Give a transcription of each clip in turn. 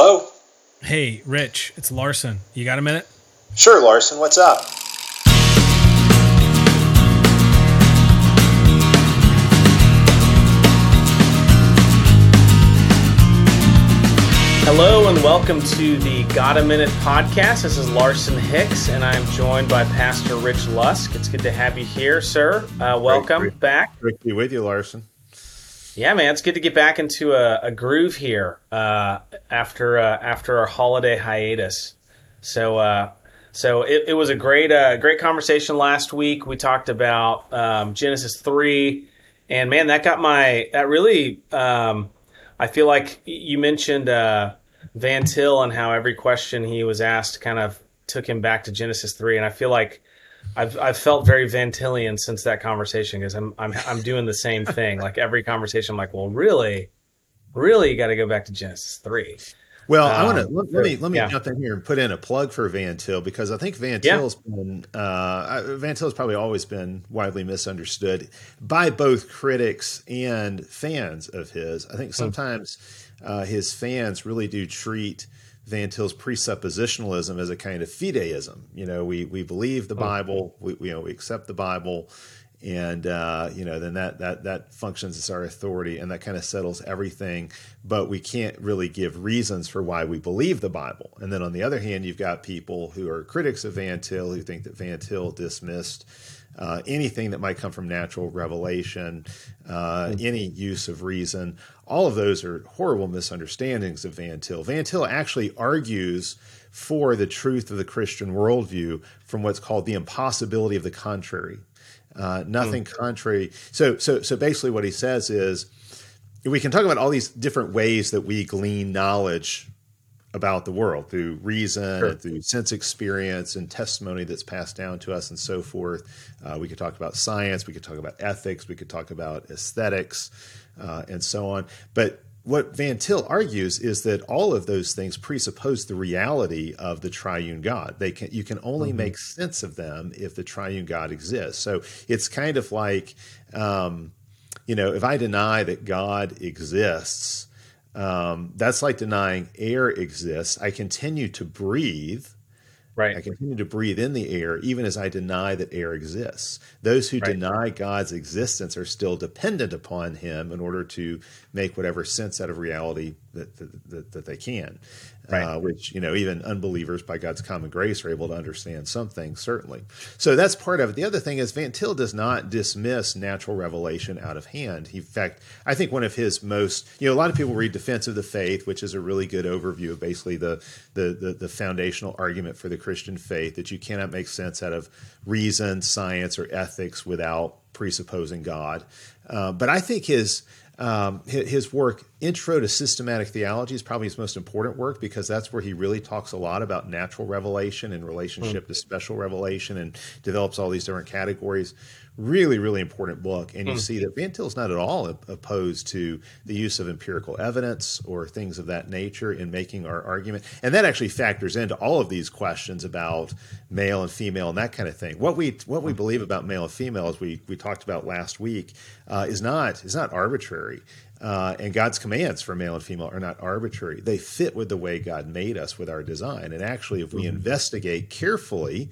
Hello? Hey, Rich, it's Larson. You got a minute? Sure, Larson. What's up? Hello and welcome to the Got a Minute podcast. This is Larson Hicks, and I'm joined by Pastor Rich Lusk. It's good to have you here, sir. Uh, welcome great, back. Great to be with you, Larson. Yeah, man, it's good to get back into a, a groove here uh, after uh, after our holiday hiatus. So, uh, so it, it, was a great uh, great conversation last week. We talked about um, Genesis three, and man, that got my that really. Um, I feel like you mentioned uh, Van Til and how every question he was asked kind of took him back to Genesis three, and I feel like I've I've felt very Van Tillian since that conversation because I'm I'm I'm doing the same thing. like every conversation, I'm like, well, really, really, you got to go back to Genesis three. Well, um, I want to let, let, me let me yeah. jump in here and put in a plug for Van Til because I think Van Til's yeah. been uh, Van Til's probably always been widely misunderstood by both critics and fans of his. I think hmm. sometimes uh, his fans really do treat Van Til's presuppositionalism as a kind of fideism. You know, we we believe the hmm. Bible, we, we you know we accept the Bible, and uh, you know then that that that functions as our authority and that kind of settles everything but we can't really give reasons for why we believe the bible and then on the other hand you've got people who are critics of van til who think that van til dismissed uh, anything that might come from natural revelation, uh, mm-hmm. any use of reason, all of those are horrible misunderstandings of Van Til. Van Til actually argues for the truth of the Christian worldview from what's called the impossibility of the contrary. Uh, nothing mm. contrary. So, so, so basically, what he says is, we can talk about all these different ways that we glean knowledge about the world through reason, sure. through sense experience, and testimony that's passed down to us, and so forth. Uh, we could talk about science. We could talk about ethics. We could talk about aesthetics, uh, and so on. But what Van Til argues is that all of those things presuppose the reality of the triune God. They can you can only mm-hmm. make sense of them if the triune God exists. So it's kind of like, um, you know, if I deny that God exists, um, that's like denying air exists. I continue to breathe. Right. I continue to breathe in the air even as I deny that air exists. Those who right. deny God's existence are still dependent upon Him in order to make whatever sense out of reality that, that, that they can right. uh, which you know even unbelievers by God's common grace are able to understand some things certainly. So that's part of it. The other thing is Van Til does not dismiss natural revelation out of hand. in fact, I think one of his most you know a lot of people read Defense of the Faith, which is a really good overview of basically the the the, the foundational argument for the Christian faith that you cannot make sense out of reason, science, or ethics without presupposing God. Uh, but I think his um, his work, Intro to Systematic Theology, is probably his most important work because that's where he really talks a lot about natural revelation in relationship mm. to special revelation and develops all these different categories really, really important book. And you mm. see that Van Til is not at all opposed to the use of empirical evidence or things of that nature in making our argument. And that actually factors into all of these questions about male and female and that kind of thing. What we what we believe about male and female, as we we talked about last week, uh, is not is not arbitrary. Uh, and God's commands for male and female are not arbitrary. They fit with the way God made us with our design. And actually, if we mm-hmm. investigate carefully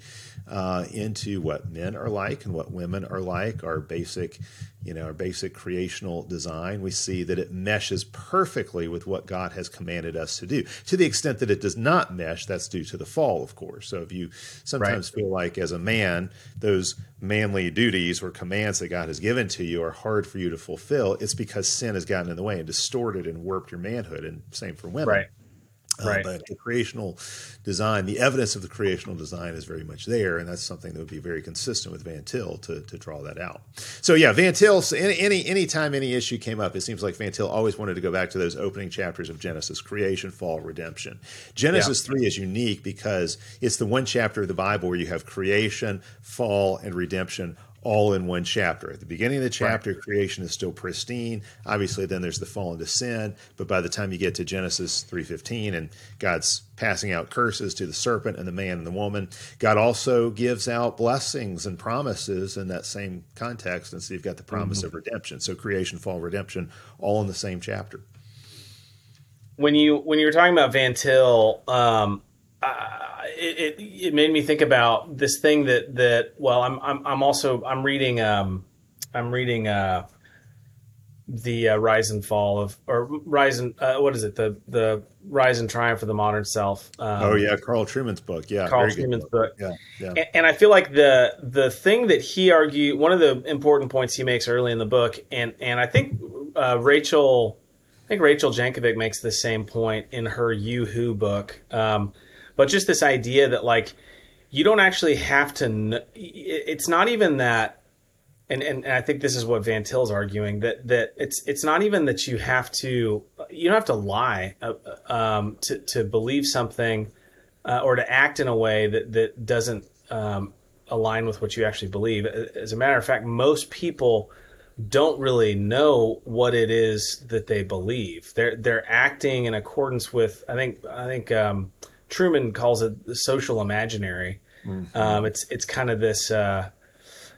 uh, into what men are like and what women are like, our basic, you know, our basic creational design, we see that it meshes perfectly with what God has commanded us to do. To the extent that it does not mesh, that's due to the fall, of course. So if you sometimes right. feel like as a man, those manly duties or commands that God has given to you are hard for you to fulfill, it's because sin has gotten in the way and distorted and warped your manhood. And same for women. Right. Uh, right. but the creational design, the evidence of the creational design is very much there, and that's something that would be very consistent with Van Til to, to draw that out. So yeah, Van Til. Any any anytime any issue came up, it seems like Van Til always wanted to go back to those opening chapters of Genesis: creation, fall, redemption. Genesis yeah. three is unique because it's the one chapter of the Bible where you have creation, fall, and redemption all in one chapter. At the beginning of the chapter, right. creation is still pristine. Obviously, then there's the fall into sin. But by the time you get to Genesis 3:15 and God's passing out curses to the serpent and the man and the woman, God also gives out blessings and promises in that same context. And so you've got the promise mm-hmm. of redemption. So creation, fall, redemption, all in the same chapter. when you when you were talking about Van Til, um, uh, it, it, it made me think about this thing that that well, I'm I'm I'm also I'm reading um, I'm reading uh, the uh, rise and fall of or rise and uh, what is it the the rise and triumph of the modern self. Um, oh yeah, Carl Trueman's book. Yeah, Carl Trueman's book. book. Yeah, yeah. And, and, I feel like the the thing that he argued, one of the important points he makes early in the book, and and I think uh, Rachel, I think Rachel Jankovic makes the same point in her You Who book. Um, but just this idea that like you don't actually have to. Kn- it's not even that and, and, and I think this is what Van Til's arguing that that it's it's not even that you have to you don't have to lie uh, um, to to believe something uh, or to act in a way that that doesn't um, align with what you actually believe. As a matter of fact, most people don't really know what it is that they believe. They're they're acting in accordance with I think I think um, Trueman calls it the social imaginary. Mm-hmm. Um, it's it's kind of this. Uh,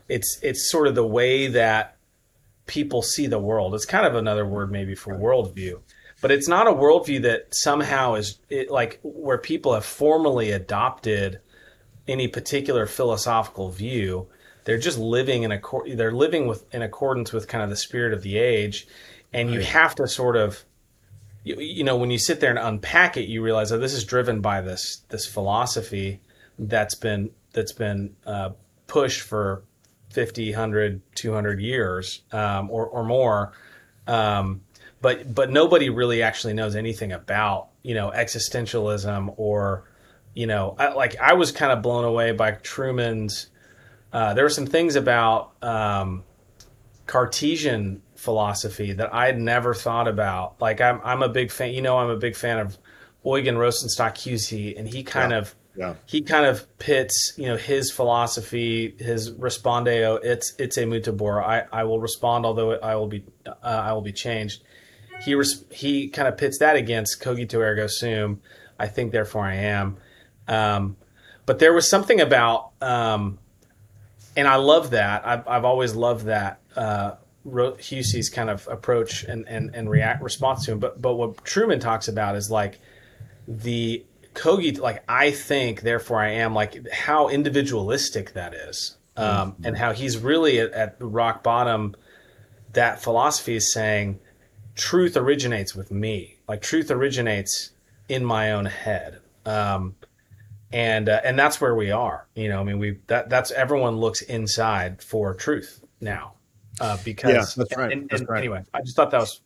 it's it's sort of the way that people see the world. It's kind of another word maybe for worldview, but it's not a worldview that somehow is it, like where people have formally adopted any particular philosophical view. They're just living in a they're living with in accordance with kind of the spirit of the age, and you have to sort of you, you, know when you sit there and unpack it, you realize that this is driven by this this philosophy that's been that's been uh, pushed for 50, 100, 200 years um, or, or more. Um, but but nobody really actually knows anything about you know existentialism or you know I, like I was kind of blown away by Trueman's. Uh, there were some things about um, Cartesian philosophy that I had never thought about. Like I'm I'm a big fan. You know, I'm a big fan of Eugen Rosenstock-Huessy, and he kind yeah. of yeah. he kind of pits you know his philosophy his respondeo it's etsi mutabor i i will respond although i will be uh, i will be changed he res- he kind of pits that against cogito ergo sum i think therefore i am um, but there was something about um, and i love that i've, I've always loved that uh, Huessy's kind of approach and, and, and react response to him. But but what Trueman talks about is like the Kogi, like I think, therefore I am, like how individualistic that is, um, mm-hmm. and how he's really at, at rock bottom. That philosophy is saying truth originates with me. Like truth originates in my own head. Um, and uh, and that's where we are. You know, I mean, we that that's everyone looks inside for truth now, uh, because yeah, that's right. And, and, that's right. Anyway, I just thought that was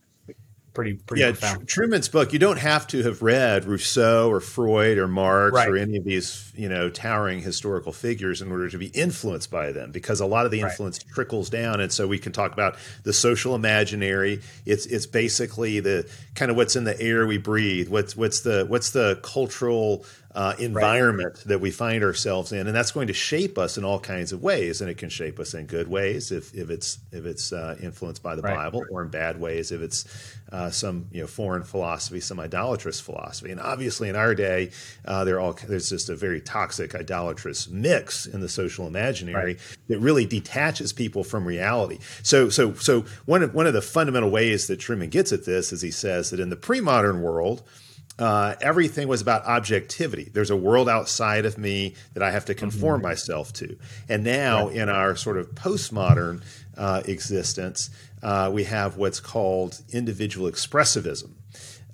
pretty pretty yeah, profound. Tr- Trueman's book. You don't have to have read Rousseau or Freud or Marx right. or any of these you know towering historical figures in order to be influenced by them, because a lot of the influence right. trickles down. And so we can talk about the social imaginary. It's it's basically the kind of what's in the air we breathe. What's what's the what's the cultural uh, environment right. that we find ourselves in, and that's going to shape us in all kinds of ways. And it can shape us in good ways if, if it's if it's uh, influenced by the right. Bible, or in bad ways if it's uh, some you know foreign philosophy, some idolatrous philosophy. And obviously, in our day, uh, there all there's just a very toxic idolatrous mix in the social imaginary right. that really detaches people from reality. So so so one of one of the fundamental ways that Trueman gets at this is he says that in the pre-modern world uh, everything was about objectivity. There's a world outside of me that I have to conform mm-hmm. myself to. And now, right. in our sort of postmodern uh, existence, uh, we have what's called individual expressivism.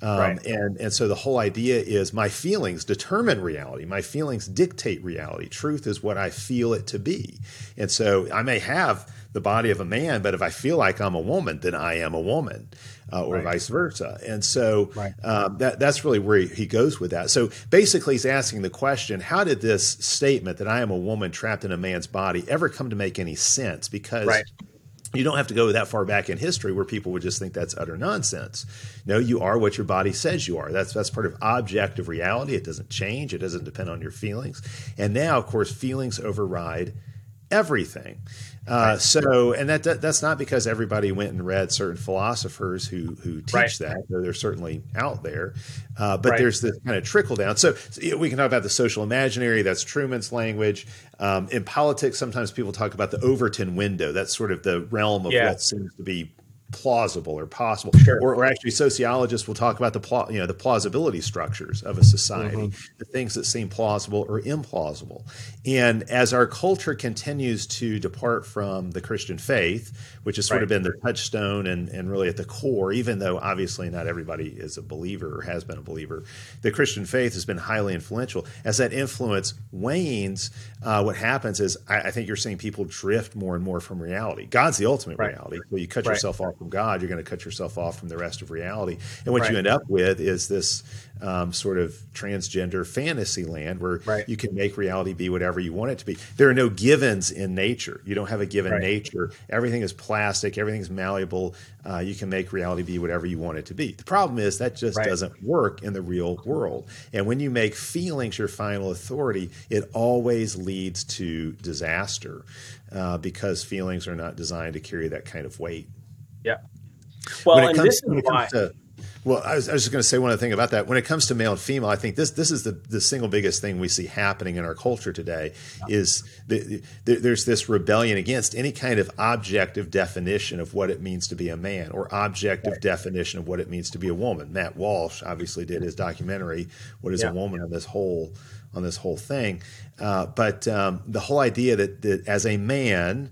Um, right. and, and so the whole idea is my feelings determine reality. My feelings dictate reality. Truth is what I feel it to be. And so I may have the body of a man, but if I feel like I'm a woman, then I am a woman uh, or right. vice versa. And so right. um, that that's really where he, goes with that. So basically, he's asking the question: How did this statement that I am a woman trapped in a man's body ever come to make any sense? Because right. You don't have to go that far back in history where people would just think that's utter nonsense. No, you are what your body says you are. That's that's part of objective reality. It doesn't change. It doesn't depend on your feelings. And now, of course, feelings override everything. Uh, so, and that, that, that's not because everybody went and read certain philosophers who who teach right. that. Though they're certainly out there, uh, but right. there's this kind of trickle down. So, so, we can talk about the social imaginary. That's Trueman's language. Um, in politics, sometimes people talk about the Overton window. That's sort of the realm of yeah. what seems to be plausible or possible. Sure. Or, or, actually, sociologists will talk about the you know the plausibility structures of a society, mm-hmm. the things that seem plausible or implausible. And as our culture continues to depart from the Christian faith, which has sort right. of been the touchstone and, and really at the core, even though obviously not everybody is a believer or has been a believer, the Christian faith has been highly influential. As that influence wanes, uh, what happens is I, I, think you're seeing people drift more and more from reality. God's the ultimate right. reality. So you cut right. yourself off from God, you're going to cut yourself off from the rest of reality. And what right. you end up with is this um, sort of transgender fantasy land where right. you can make reality be whatever you want it to be. There are no givens in nature. You don't have a given right. nature. Everything is plastic. Everything is malleable. Uh, you can make reality be whatever you want it to be. The problem is that just doesn't work in the real world. And when you make feelings your final authority, it always leads to disaster uh, because feelings are not designed to carry that kind of weight. Yeah. Well, and comes, this is why. To, well, I was, I was just going to say one other thing about that. When it comes to male and female, I think this this is the, the single biggest thing we see happening in our culture today is the, the, there's this rebellion against any kind of objective definition of what it means to be a man or objective right. definition of what it means to be a woman. Matt Walsh obviously did his documentary "What Is yeah. a Woman" on this whole on this whole thing. Uh, but um, the whole idea that, that as a man,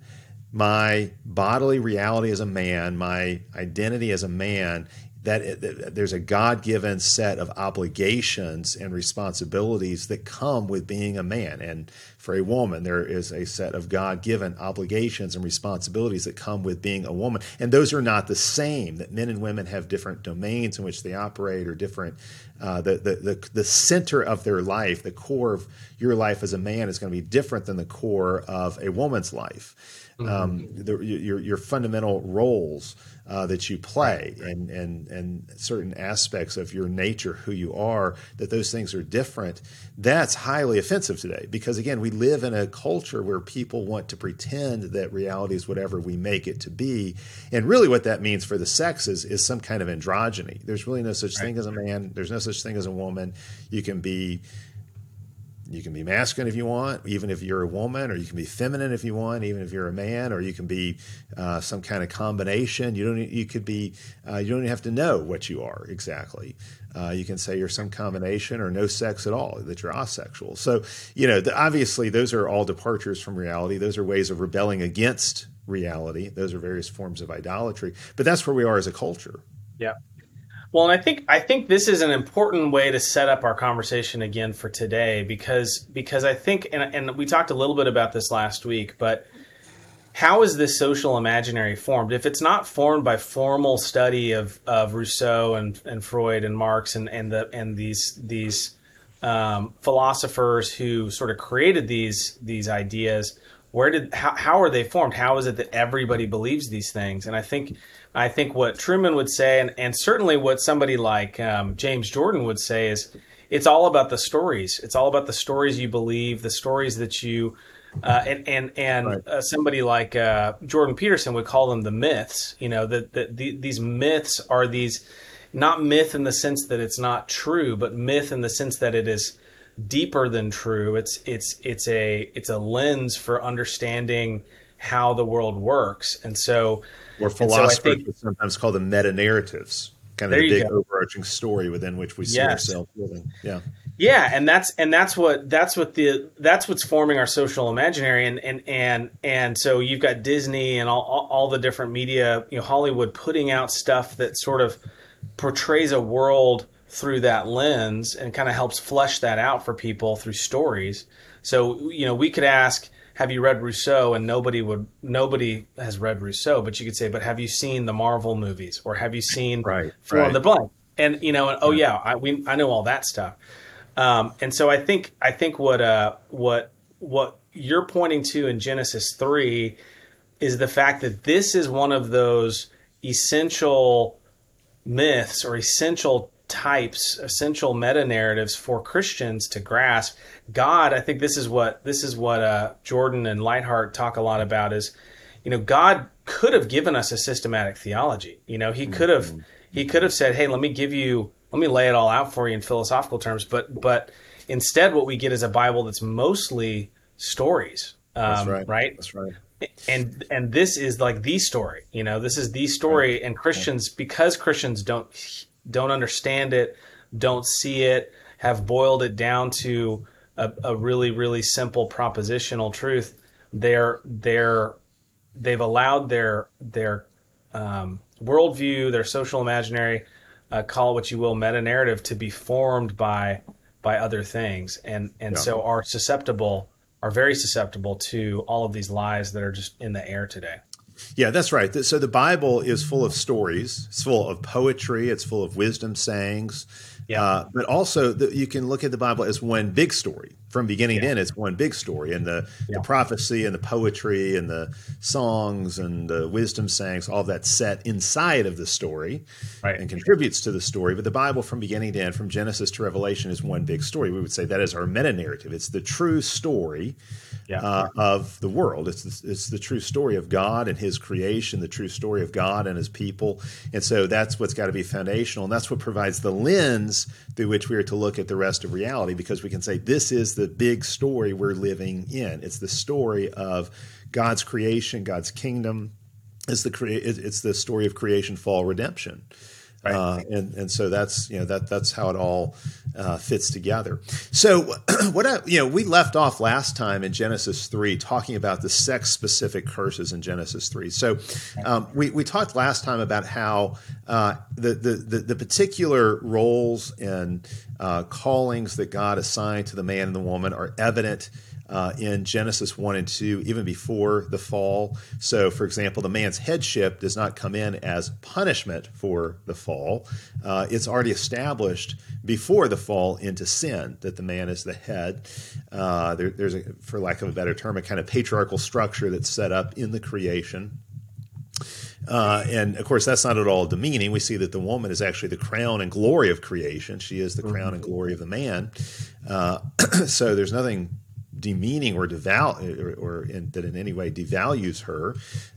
my bodily reality as a man, my identity as a man that, that there's a God given set of obligations and responsibilities that come with being a man. And for a woman, there is a set of God given obligations and responsibilities that come with being a woman. And those are not the same, that men and women have different domains in which they operate or different. Uh, the, the, the, the center of their life, the core of your life as a man, is going to be different than the core of a woman's life. Mm-hmm. Um, the, your, your fundamental roles uh, that you play and, and, and certain aspects of your nature, who you are, that those things are different, that's highly offensive today. Because again, we live in a culture where people want to pretend that reality is whatever we make it to be. And really, what that means for the sexes is some kind of androgyny. There's really no such right. thing as a man, there's no such thing as a woman. You can be you can be masculine if you want, even if you're a woman, or you can be feminine if you want, even if you're a man, or you can be uh, some kind of combination. You don't. You could be. Uh, you don't even have to know what you are exactly. Uh, you can say you're some combination or no sex at all, that you're asexual. So, you know, the, obviously, those are all departures from reality. Those are ways of rebelling against reality. Those are various forms of idolatry. But that's where we are as a culture. Yeah. Well, and I think I think this is an important way to set up our conversation again for today because because I think and, and we talked a little bit about this last week, but how is this social imaginary formed? If it's not formed by formal study of, of Rousseau and, and Freud and Marx and, and the and these these um, philosophers who sort of created these these ideas, where did how, how are they formed? How is it that everybody believes these things? And I think I think what Trueman would say, and, and certainly what somebody like um, James Jordan would say, is it's all about the stories. It's all about the stories you believe, the stories that you, uh, and and and right. uh, somebody like uh, Jordan Peterson would call them the myths. You know that the, the, these myths are these not myth in the sense that it's not true, but myth in the sense that it is deeper than true. It's it's it's a it's a lens for understanding how the world works, and so or philosophers so think, sometimes call them meta narratives, kind of the big go. overarching story within which we see yes. ourselves living. Yeah. Yeah, and that's and that's what that's what the that's what's forming our social imaginary, and and and and so you've got Disney and all all the different media, you know, Hollywood putting out stuff that sort of portrays a world through that lens and kind of helps flesh that out for people through stories. So you know, we could ask, have you read Rousseau? And nobody would, nobody has read Rousseau, but you could say, but have you seen the Marvel movies or have you seen right, Fill right. the Blank? And you know, and, oh yeah, I we I know all that stuff. Um, and so I think I think what uh what what you're pointing to in Genesis three is the fact that this is one of those essential myths or essential types, essential meta narratives for Christians to grasp. God, I think this is what this is what uh, Jordan and Leithart talk a lot about is, you know, God could have given us a systematic theology. You know, He could have mm-hmm. He could have said, "Hey, let me give you, let me lay it all out for you in philosophical terms." But but instead, what we get is a Bible that's mostly stories. Um, that's right. Right. That's right. and and this is like the story. You know, this is the story, and Christians because Christians don't don't understand it, don't see it, have boiled it down to a, a really really simple propositional truth. They're they're they've allowed their their um, worldview, their social imaginary, uh, call it what you will, meta narrative, to be formed by by other things, and and yeah. so are susceptible, are very susceptible to all of these lies that are just in the air today. Yeah, that's right. So the Bible is full of stories. It's full of poetry. It's full of wisdom sayings. Yeah. Uh, but also, the, you can look at the Bible as one big story. From beginning yeah. to end, it's one big story. And the, yeah. the prophecy and the poetry and the songs and the wisdom sayings, all that set inside of the story right. and contributes to the story. But the Bible, from beginning to end, from Genesis to Revelation, is one big story. We would say that is our meta narrative. It's the true story yeah. uh, of the world. It's the, it's the true story of God and His creation, the true story of God and His people, and so that's what's got to be foundational, and that's what provides the lens through which we are to look at the rest of reality, because we can say this is the big story we're living in. It's the story of God's creation, God's kingdom. It's the crea- it's the story of creation, fall, redemption. Right. Uh, and and so that's you know that that's how it all uh, fits together. So what I, you know we left off last time in Genesis three talking about the sex specific curses in Genesis three. So um, we we talked last time about how uh, the, the, the the particular roles and uh, callings that God assigned to the man and the woman are evident uh, in Genesis 1 and 2, even before the fall. So, for example, the man's headship does not come in as punishment for the fall. Uh, it's already established before the fall into sin that the man is the head. Uh, there, there's, a, for lack of a better term, a kind of patriarchal structure that's set up in the creation. Uh, and of course, that's not at all demeaning. We see that the woman is actually the crown and glory of creation. She is the crown and glory of the man. Uh, so there's nothing demeaning or deval or, or in, that in any way devalues her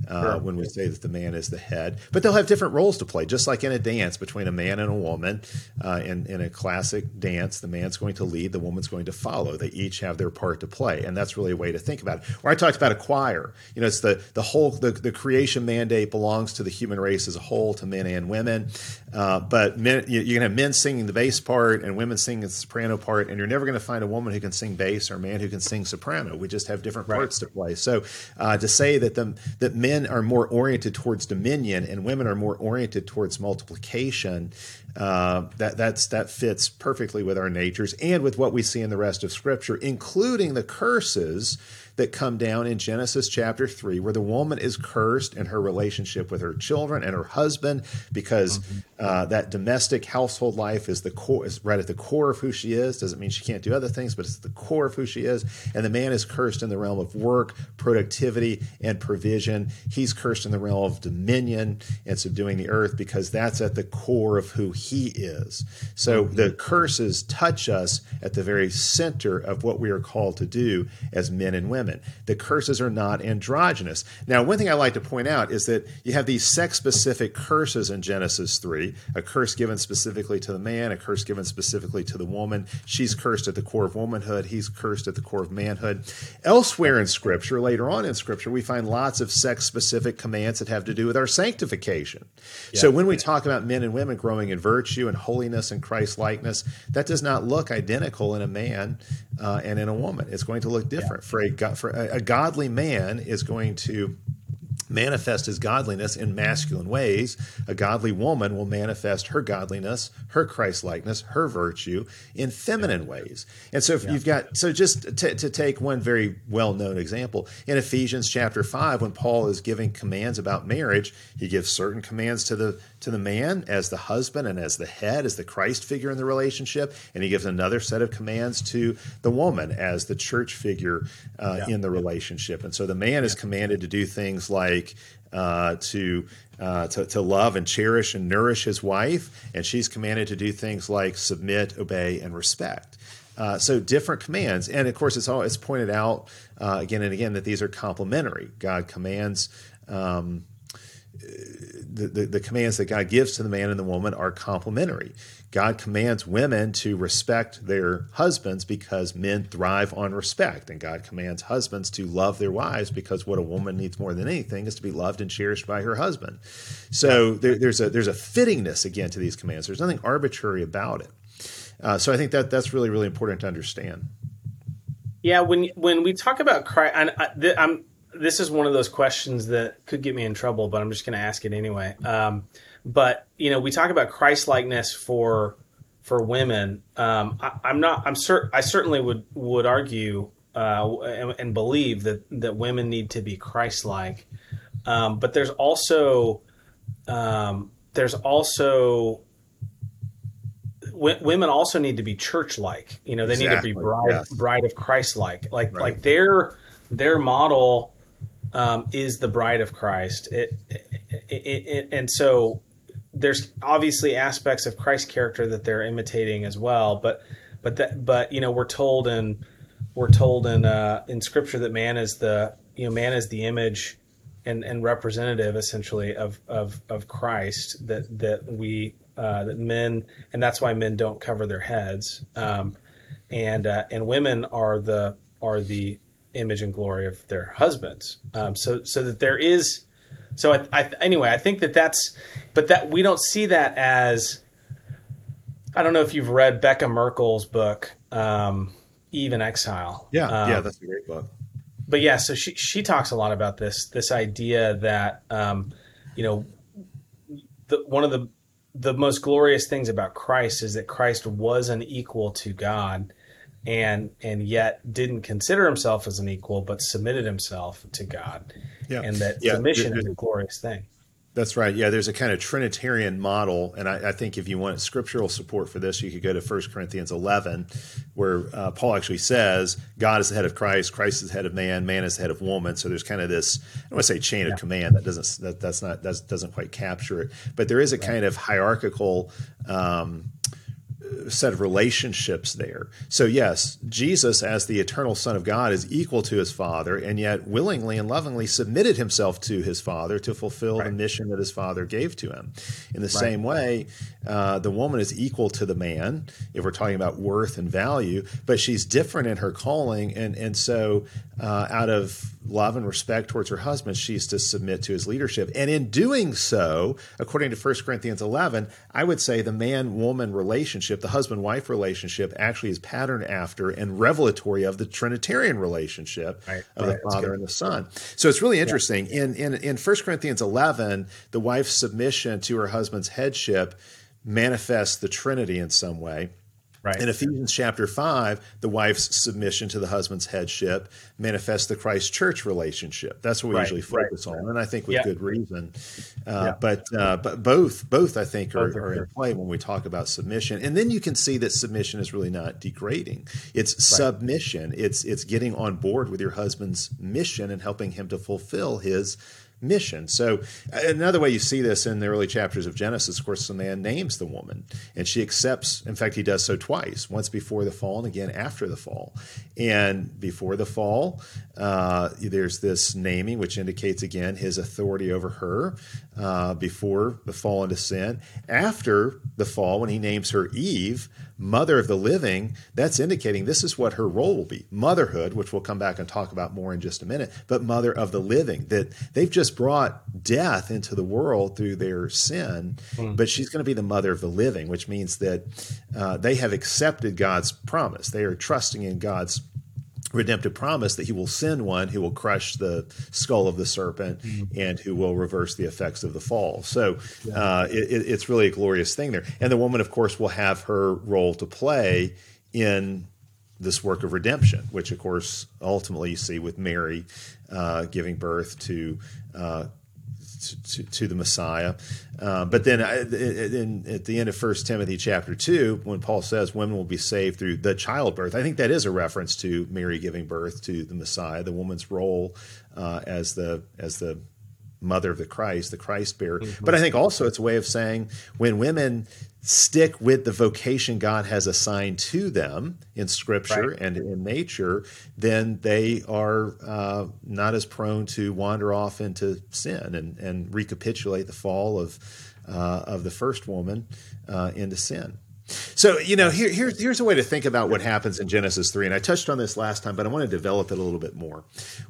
uh, sure. when we say that the man is the head. But they'll have different roles to play, just like in a dance between a man and a woman. Uh, in, in a classic dance, the man's going to lead, the woman's going to follow. They each have their part to play, and that's really a way to think about it. Or I talked about a choir. You know, it's the the whole the, the creation mandate belongs to the human race as a whole, to men and women. Uh, but men, you, you can have men singing the bass part and women singing the soprano part, and you're never going to find a woman who can sing bass or a man who can sing soprano. We just have different parts right. to play. So uh, to say that the that men are more oriented towards dominion and women are more oriented towards multiplication, uh, that that's that fits perfectly with our natures and with what we see in the rest of Scripture, including the curses that come down in Genesis chapter 3, where the woman is cursed in her relationship with her children and her husband because mm-hmm. uh, that domestic household life is the core, is right at the core of who she is. Doesn't mean she can't do other things, but it's the core of who she is. And the man is cursed in the realm of work, productivity, and provision. He's cursed in the realm of dominion and subduing the earth because that's at the core of who he is. So mm-hmm. the curses touch us at the very center of what we are called to do as men and women The curses are not androgynous. Now, one thing I like to point out is that you have these sex specific curses in Genesis 3 a curse given specifically to the man, a curse given specifically to the woman. She's cursed at the core of womanhood, he's cursed at the core of manhood. Elsewhere in Scripture, later on in Scripture, we find lots of sex specific commands that have to do with our sanctification. Yeah. So when we talk about men and women growing in virtue and holiness and Christ likeness, that does not look identical in a man uh, and in a woman. It's going to look different. Yeah. For a for a, a godly man is going to manifest his godliness in masculine ways. A godly woman will manifest her godliness, her Christ likeness, her virtue in feminine ways. And so, if yeah. you've got, so just to, to take one very well known example, in Ephesians chapter 5, when Paul is giving commands about marriage, he gives certain commands to the to the man as the husband and as the head, as the Christ figure in the relationship, and he gives another set of commands to the woman as the church figure uh, yeah. in the relationship. And so the man is commanded to do things like uh, to, uh, to, to love and cherish and nourish his wife, and she's commanded to do things like submit, obey, and respect. Uh, so different commands, and of course, it's all it's pointed out uh, again and again that these are complementary. God commands um, the, the, commands that God gives to the man and the woman are complementary. God commands women to respect their husbands because men thrive on respect. And God commands husbands to love their wives because what a woman needs more than anything is to be loved and cherished by her husband. So there, there's a there's a fittingness again to these commands. There's nothing arbitrary about it. Uh, so I think that that's really really important to understand. Yeah, when when we talk about Christ, I, I'm this is one of those questions that could get me in trouble, but I'm just going to ask it anyway. Um, but you know, we talk about Christ likeness for for women. Um, I, am not. I'm cer- I certainly would would argue uh, and, and, believe that that women need to be Christ like. Um, but there's also um, there's also women also need to be church like. You know, they exactly. need to be bride yes. bride of Christ like. Like right. like their their model um, is the bride of Christ. It, it, it, and so there's obviously aspects of Christ's character that they're imitating as well. But but that but you know we're told in we're told in uh, in Scripture that man is the you know man is the image and, and representative essentially of, of, of Christ that that we uh, that men and that's why men don't cover their heads um, and uh, and women are the are the image and glory of their husbands. Um, so so that there is so I, I, anyway I think that that's but that we don't see that as I don't know if you've read Becca Merkle's book um, Eve in Exile. Yeah yeah um, that's a great book. but yeah, so she she talks a lot about this this idea that um, you know the, one of the the most glorious things about Christ is that Christ was an equal to God and and yet didn't consider himself as an equal but submitted himself to God. Yeah. And that yeah. submission is a glorious thing. That's right. Yeah, there's a kind of Trinitarian model, and I, I, think if you want scriptural support for this, you could go to 1 Corinthians 11, where uh, Paul actually says God is the head of Christ, Christ is the head of man, man is the head of woman. So there's kind of this I don't want to say chain yeah. of command that doesn't that, that's not that doesn't quite capture it, but there is a right. kind of hierarchical. Um, set of relationships there. So, yes, Jesus, as the eternal Son of God, is equal to his Father, and yet willingly and lovingly submitted himself to his Father to fulfill right. the mission that his Father gave to him. In the right. same way, uh, the woman is equal to the man, if we're talking about worth and value, but she's different in her calling. And, and so, uh, out of love and respect towards her husband, she's to submit to his leadership. And in doing so, according to 1 Corinthians 11, I would say the man woman relationship, the husband wife relationship, actually is patterned after and revelatory of the Trinitarian relationship right. of right. the Father and the Son. So it's really interesting. Yeah. In, in, in 1 Corinthians 11, the wife's submission to her husband's headship manifests the Trinity in some way. Right. In Ephesians chapter 5, the wife's submission to the husband's headship manifests the Christ church relationship. That's what we right. usually focus right. on, and I think with yeah. good reason. Uh, yeah. But uh, but both both I think are, are, in play when we talk about submission, and then you can see that submission is really not degrading. It's submission. It's it's getting on board with your husband's mission and helping him to fulfill his mission. So another way you see this in the early chapters of Genesis, of course, the man names the woman, and she accepts. In fact, he does so twice: once before the fall, and again after the fall. And before the fall, uh, there's this naming, which indicates again his authority over her uh, before the fall into sin. After the fall, when he names her Eve, mother of the living, that's indicating this is what her role will be motherhood, which we'll come back and talk about more in just a minute, but mother of the living, that they've just brought death into the world through their sin, mm. but she's going to be the mother of the living, which means that uh, they have accepted God's promise. They are trusting in God's redemptive promise that he will send one who will crush the skull of the serpent mm-hmm. and who will reverse the effects of the fall. So uh, it, it's really a glorious thing there. And the woman, of course, will have her role to play in this work of redemption, which, of course, ultimately you see with Mary uh, giving birth to uh, to, to, the Messiah. Uh, but then uh, in, at the end of First Timothy chapter two, when Paul says women will be saved through the childbirth, I think that is a reference to Mary giving birth to the Messiah, the woman's role uh, as the as the mother of the Christ, the Christ bearer. Mm-hmm. But I think also it's a way of saying when women stick with the vocation God has assigned to them in Scripture right. and in nature, then they are uh, not as prone to wander off into sin and, and recapitulate the fall of uh, of the first woman uh, into sin. So, you know, here, here, here's a way to think about what happens in Genesis 3. And I touched on this last time, but I want to develop it a little bit more.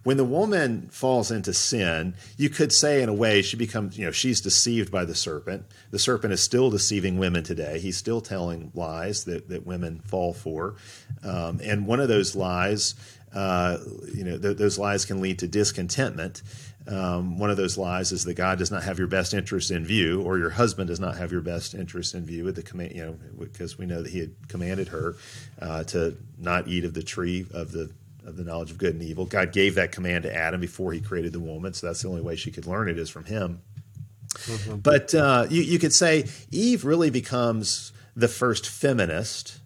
When the woman falls into sin, you could say, in a way, she becomes, you know, she's deceived by the serpent. The serpent is still deceiving women today. He's still telling lies that, that women fall for. Um, and one of those lies, uh, you know, th- those lies can lead to discontentment. Um, one of those lies is that God does not have your best interest in view, or your husband does not have your best interest in view. With the command, you know, because we know that He had commanded her uh, to not eat of the tree of the of the knowledge of good and evil. God gave that command to Adam before He created the woman, so that's the only way she could learn it is from Him. Mm-hmm. But uh, you, you could say Eve really becomes the first feminist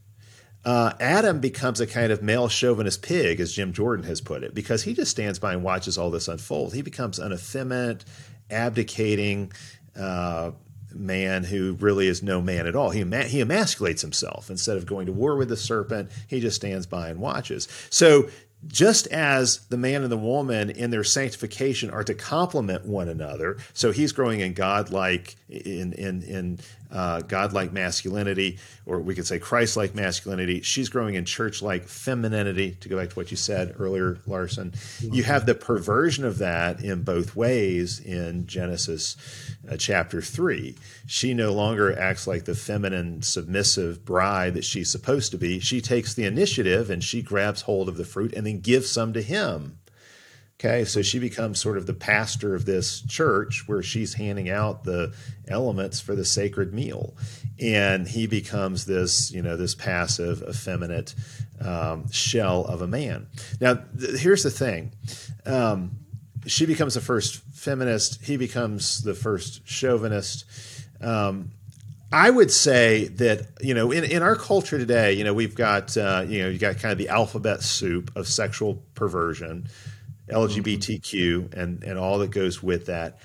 uh, Adam becomes a kind of male chauvinist pig, as Jim Jordan has put it, because he just stands by and watches all this unfold. He becomes an effeminate, abdicating uh, man who really is no man at all. He, he emasculates himself. Instead of going to war with the serpent, he just stands by and watches. So just as the man and the woman in their sanctification are to complement one another, so he's growing in godlike in in in uh, godlike masculinity, or we could say Christ-like masculinity. She's growing in church-like femininity. To go back to what you said earlier, Larson, you have the perversion of that in both ways in Genesis uh, chapter three. She no longer acts like the feminine, submissive bride that she's supposed to be. She takes the initiative and she grabs hold of the fruit and then gives some to him. Okay, so she becomes sort of the pastor of this church where she's handing out the elements for the sacred meal, and he becomes this, you know, this passive, effeminate um, shell of a man. Now, th- here's the thing: um, she becomes the first feminist. He becomes the first chauvinist. Um, I would say that you know in, in our culture today, you know we've got uh, you know you got kind of the alphabet soup of sexual perversion LGBTQ and, and all that goes with that.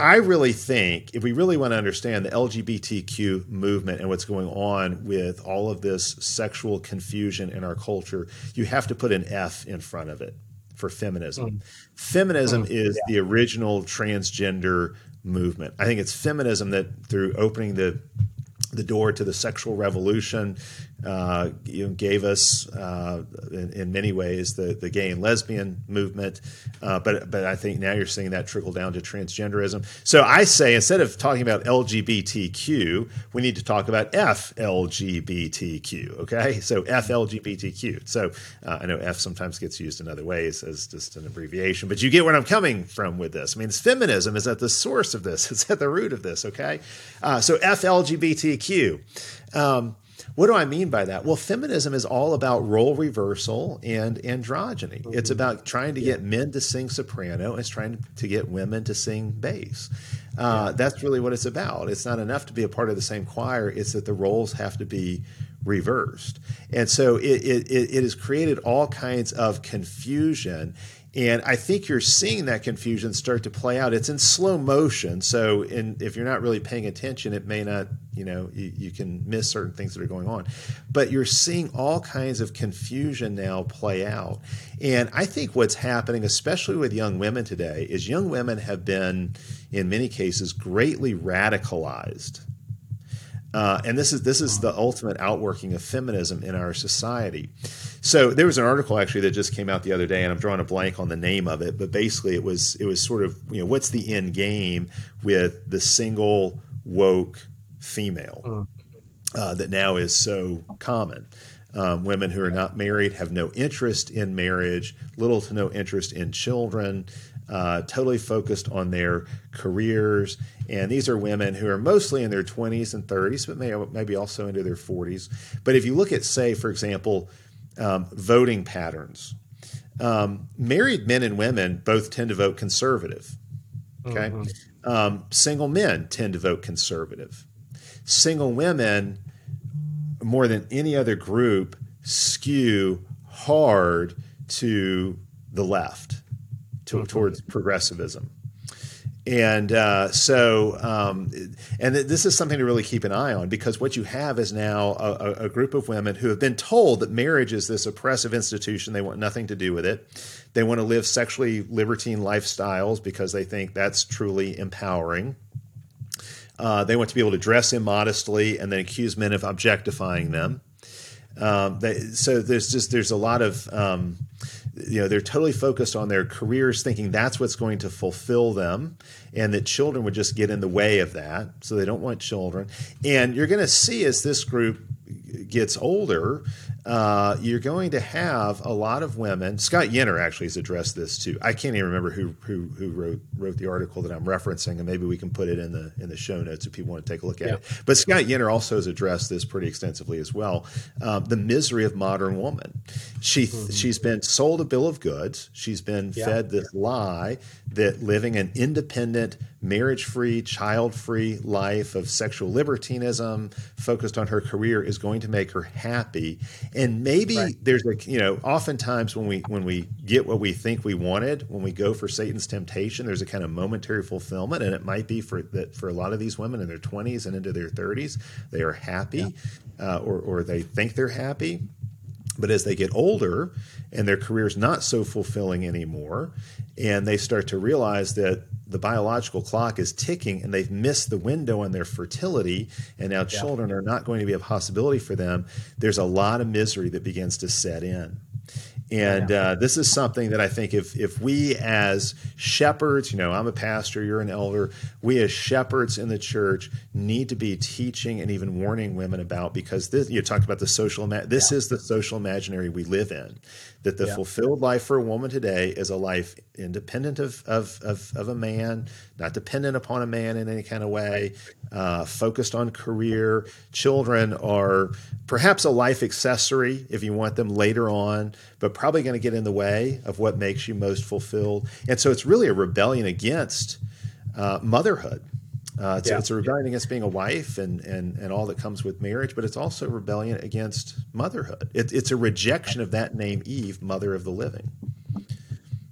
I really think if we really want to understand the LGBTQ movement and what's going on with all of this sexual confusion in our culture, you have to put an F in front of it for feminism. Mm. Feminism mm, is yeah. the original transgender movement. I think it's feminism that through opening the the door to the sexual revolution you know, gave us, uh, in, in, many ways, the, the gay and lesbian movement. Uh, but but I think now you're seeing that trickle down to transgenderism. So I say instead of talking about LGBTQ, we need to talk about FLGBTQ. Okay, so FLGBTQ. So uh, I know F sometimes gets used in other ways as just an abbreviation, but you get where I'm coming from with this. I mean, feminism is at the source of this. It's at the root of this. Okay, uh, so FLGBTQ. Um, what do I mean by that? Well, feminism is all about role reversal and androgyny. Mm-hmm. It's about trying to get men to sing soprano and it's trying to get women to sing bass. Uh, yeah. That's really what it's about. It's not enough to be a part of the same choir, it's that the roles have to be reversed. And so it, it, it has created all kinds of confusion and I think you're seeing that confusion start to play out. It's in slow motion, so in, if you're not really paying attention, it may not, you know, you, you, can miss certain things that are going on. But you're seeing all kinds of confusion now play out. And I think what's happening, especially with young women today, is young women have been, in many cases, greatly radicalized uh, and this is this is the ultimate outworking of feminism in our society. So there was an article actually that just came out the other day, and I'm drawing a blank on the name of it, but basically it was it was sort of you know what's the end game with the single woke female hmm. uh, that now is so common. Um, women who are not married have no interest in marriage, little to no interest in children, uh, totally focused on their careers. And these are women who are mostly in their 20s and 30s, but may, maybe also into their 40s. But if you look at, say, for example, um, voting patterns, um, married men and women both tend to vote conservative. Okay. Mm-hmm. Um, single men tend to vote conservative. Single women, more than any other group, skew hard to the left to, mm-hmm. towards progressivism. And uh, so, um, and this is something to really keep an eye on because what you have is now a, a, group of women who have been told that marriage is this oppressive institution. They want nothing to do with it. They want to live sexually libertine lifestyles because they think that's truly empowering. Uh, they want to be able to dress immodestly and then accuse men of objectifying them. Um, they, so there's just there's a lot of um, you know they're totally focused on their careers thinking that's what's going to fulfill them and that children would just get in the way of that so they don't want children. And you're going to see as this group gets older uh, you're going to have a lot of women. Scott Yenor actually has addressed this too. I can't even remember who who, who wrote wrote the article that I'm referencing, and maybe we can put it in the in the show notes if people want to take a look at yeah. it. But Scott Yenor also has addressed this pretty extensively as well. Um, the misery of modern woman. She mm-hmm. she's been sold a bill of goods. She's been yeah. fed this lie that living an independent, marriage free, child free life of sexual libertinism, focused on her career, is going to make her happy and maybe right. there's like you know oftentimes when we when we get what we think we wanted when we go for satan's temptation there's a kind of momentary fulfillment and it might be for that for a lot of these women in their 20s and into their 30s they are happy yeah. uh, or, or they think they're happy but as they get older and their career is not so fulfilling anymore and they start to realize that the biological clock is ticking and they've missed the window on their fertility and now yeah. children are not going to be a possibility for them there's a lot of misery that begins to set in and uh, this is something that I think if if we as shepherds, you know, I'm a pastor, you're an elder, we as shepherds in the church need to be teaching and even warning women about because this you talked about the social this yeah. is the social imaginary we live in that the yeah. fulfilled life for a woman today is a life independent of, of, of, of, a man, not dependent upon a man in any kind of way, uh, focused on career. Children are perhaps a life accessory if you want them later on, but probably going to get in the way of what makes you most fulfilled. And so it's really a rebellion against uh, motherhood. Uh, it's, yeah. it's, a rebellion against being a wife and, and, and all that comes with marriage, but it's also rebellion against motherhood. It, it's a rejection of that name, Eve, mother of the living.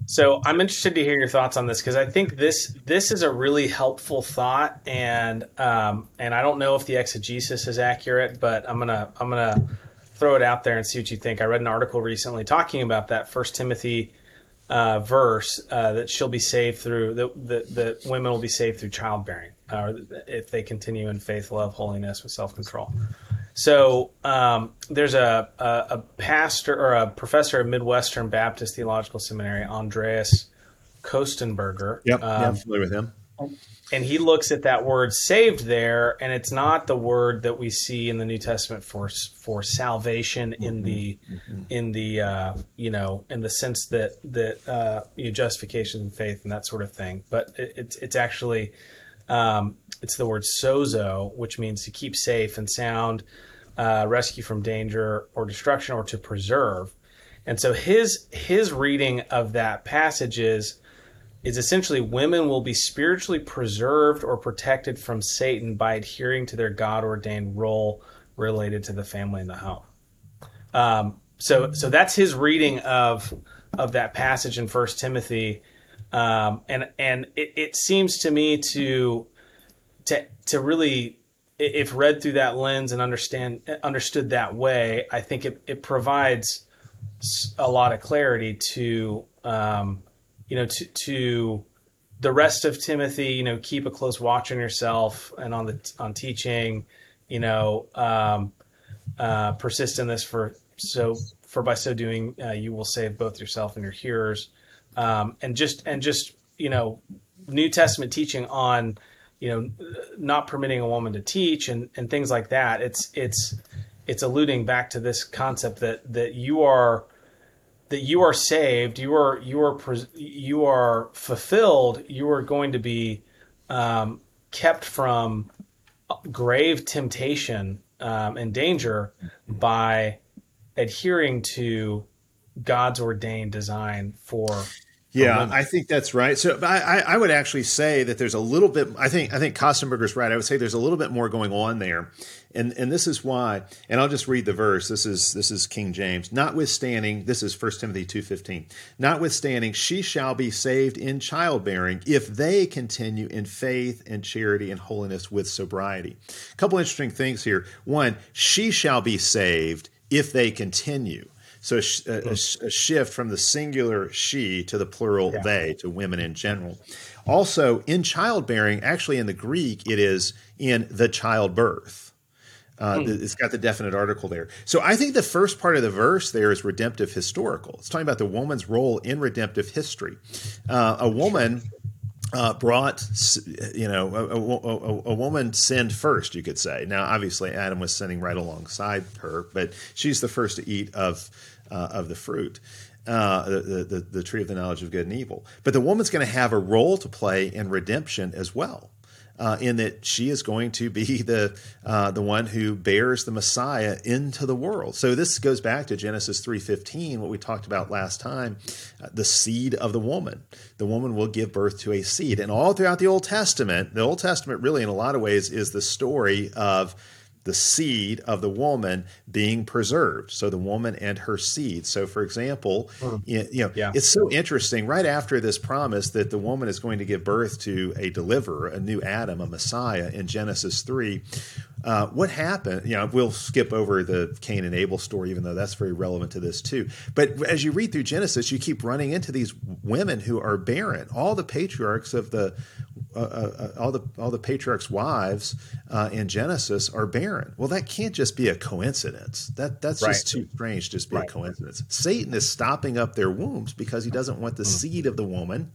So I'm interested to hear your thoughts on this because I think this this is a really helpful thought, and um, and I don't know if the exegesis is accurate, but I'm gonna I'm gonna throw it out there and see what you think. I read an article recently talking about that First Timothy uh, verse uh, that she'll be saved through that the, the women will be saved through childbearing, uh, if they continue in faith, love, holiness, with self control. So um, there's a, a, a, pastor or a professor at Midwestern Baptist Theological Seminary, Andreas Kostenberger. Yep, um, yeah, I'm familiar with him. And he looks at that word "saved" there, and it's not the word that we see in the New Testament for for salvation mm-hmm. in the mm-hmm. in the uh, you know in the sense that that uh, you know, justification and faith and that sort of thing. But it, it's it's actually um, it's the word sozo, which means to keep safe and sound, uh, rescue from danger or destruction, or to preserve. And so his his reading of that passage is is essentially women will be spiritually preserved or protected from Satan by adhering to their God ordained role related to the family and the home. Um, so so that's his reading of of that passage in First Timothy um, and and it, it seems to me to to to really if read through that lens and understand understood that way, I think it, it provides a lot of clarity to um, you know to to the rest of Timothy. You know, keep a close watch on yourself and on the on teaching. You know, um, uh, persist in this for so for by so doing uh, you will save both yourself and your hearers um, and just and just you know New Testament teaching on you know not permitting a woman to teach and and things like that. It's it's it's alluding back to this concept that that you are that you are saved, you are you are you are fulfilled, you are going to be um, kept from grave temptation um, and danger by adhering to God's ordained design for Yeah, I think that's right. So I, I would actually say that there's a little bit. I think I think Kostenberger's right. I would say there's a little bit more going on there, and and this is why. And I'll just read the verse. This is this is King James. Notwithstanding, this is 1 Timothy two fifteen. Notwithstanding, she shall be saved in childbearing if they continue in faith and charity and holiness with sobriety. A couple interesting things here. One, she shall be saved if they continue. So a, a, a, shift from the singular she to the plural yeah. they to women in general. Also, in childbearing, actually in the Greek, it is in the childbirth. Uh, mm. It's got the definite article there. So I think the first part of the verse there is redemptive historical. It's talking about the woman's role in redemptive history. Uh, a woman uh, brought, you know, a, a, a, woman sinned first, you could say. Now, obviously, Adam was sinning right alongside her, but she's the first to eat of uh, of the fruit. Uh, the, the, the tree of the knowledge of good and evil. But the woman's going to have a role to play in redemption as well. Uh, in that she is going to be the uh, the one who bears the Messiah into the world. So this goes back to Genesis three fifteen, what we talked about last time, uh, the seed of the woman. The woman will give birth to a seed, and all throughout the Old Testament, the Old Testament really, in a lot of ways, is the story of the seed of the woman being preserved. So the woman and her seed. So, for example, mm. you know, yeah. it's so interesting. Right after this promise that the woman is going to give birth to a deliverer, a new Adam, a Messiah in Genesis three. Uh, what happened? You know, we'll skip over the Cain and Abel story, even though that's very relevant to this too. But as you read through Genesis, you keep running into these women who are barren. All the patriarchs of the uh, uh, uh, all the all the patriarchs' wives uh, in Genesis are barren. Well, that can't just be a coincidence. That that's right. just too strange. To just be right. a coincidence. Satan is stopping up their wombs because he doesn't want the mm. seed of the woman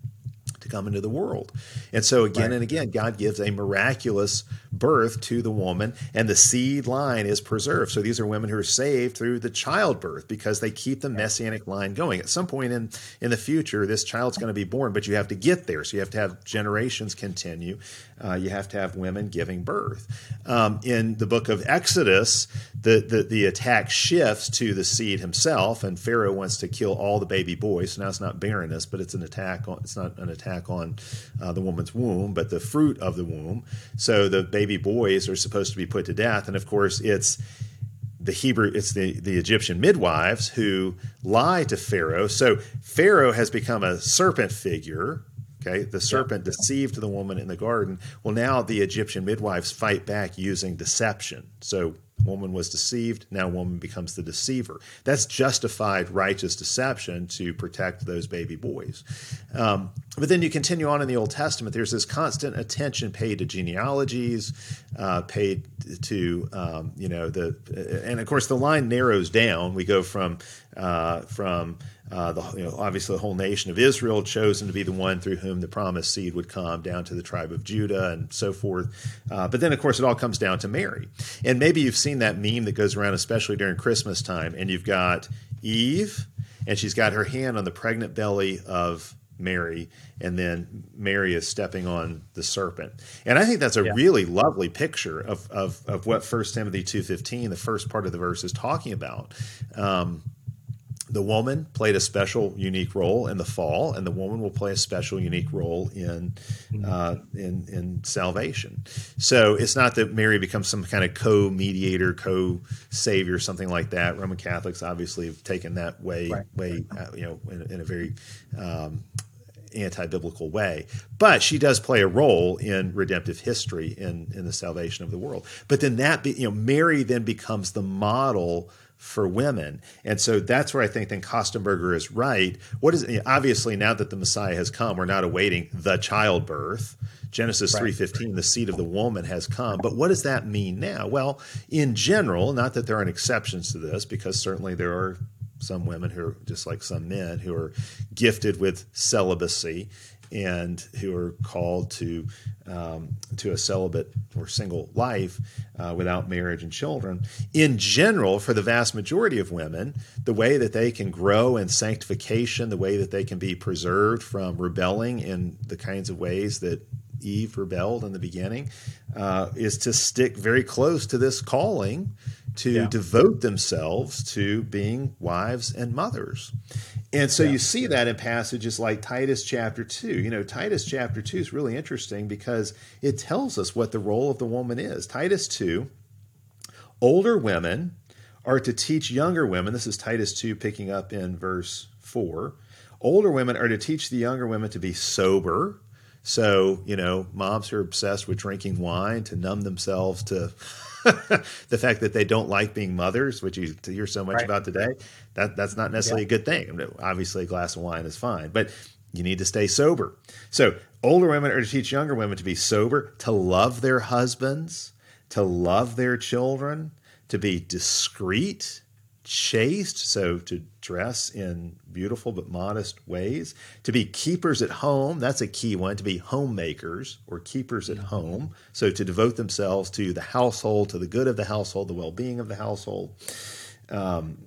come into the world. And so again right. and again, God gives a miraculous birth to the woman, and the seed line is preserved. So these are women who are saved through the childbirth because they keep the messianic line going. At some point in in the future, this child's going to be born, but you have to get there. So you have to have generations continue. Uh, you have to have women giving birth. Um, in the book of Exodus, the, the the attack shifts to the seed himself, and Pharaoh wants to kill all the baby boys. So now it's not barrenness, but it's an attack on. It's not an attack on uh, the woman's womb, but the fruit of the womb. So the baby boys are supposed to be put to death, and of course it's the Hebrew, it's the, the Egyptian midwives who lie to Pharaoh. So Pharaoh has become a serpent figure. Okay, the serpent yeah. deceived the woman in the garden. Well, now the Egyptian midwives fight back using deception. So Woman was deceived. Now woman becomes the deceiver. That's justified righteous deception to protect those baby boys. Um, but then you continue on in the Old Testament. There's this constant attention paid to genealogies, uh, paid to um, you know the, and of course the line narrows down. We go from uh, from uh, the, you know, obviously, the whole nation of Israel chosen to be the one through whom the promised seed would come, down to the tribe of Judah and so forth. Uh, but then, of course, it all comes down to Mary. And maybe you've seen that meme that goes around, especially during Christmas time, and you've got Eve, and she's got her hand on the pregnant belly of Mary, and then Mary is stepping on the serpent. And I think that's a yeah. really lovely picture of, of, of what First Timothy two fifteen, the first part of the verse, is talking about. Um, the woman played a special, unique role in the fall, and the woman will play a special, unique role in mm-hmm. uh, in in salvation. So it's not that Mary becomes some kind of co-mediator, co-savior, something like that. Roman Catholics obviously have taken that way, right. way, uh, you know, in, in a very um, anti-biblical way but she does play a role in redemptive history in in the salvation of the world but then that be, you know mary then becomes the model for women. And so that's where I think then Kostenberger is right. What is obviously now that the Messiah has come, we're not awaiting the childbirth. Genesis right. 3:15 the seed of the woman has come. But what does that mean now? Well, in general, not that there aren't exceptions to this because certainly there are some women who are just like some men who are gifted with celibacy and who are called to um, to a celibate or single life uh, without marriage and children. In general, for the vast majority of women, the way that they can grow in sanctification, the way that they can be preserved from rebelling in the kinds of ways that Eve rebelled in the beginning, uh, is to stick very close to this calling to yeah. devote themselves to being wives and mothers. And so yeah. you see that in passages like Titus chapter 2. You know, Titus chapter 2 is really interesting because it tells us what the role of the woman is. Titus 2, older women are to teach younger women. This is Titus 2 picking up in verse 4. Older women are to teach the younger women to be sober. So, you know, moms who are obsessed with drinking wine to numb themselves to the fact that they don't like being mothers, which you hear so much right. about today, that that's not necessarily yeah. a good thing. Obviously, a glass of wine is fine, but you need to stay sober. So, older women are to teach younger women to be sober, to love their husbands, to love their children, to be discreet, chaste, so to dress in beautiful but modest ways, to be keepers at home, that's a key one, to be homemakers or keepers at home, so to devote themselves to the household, to the good of the household, the well being of the household. Um,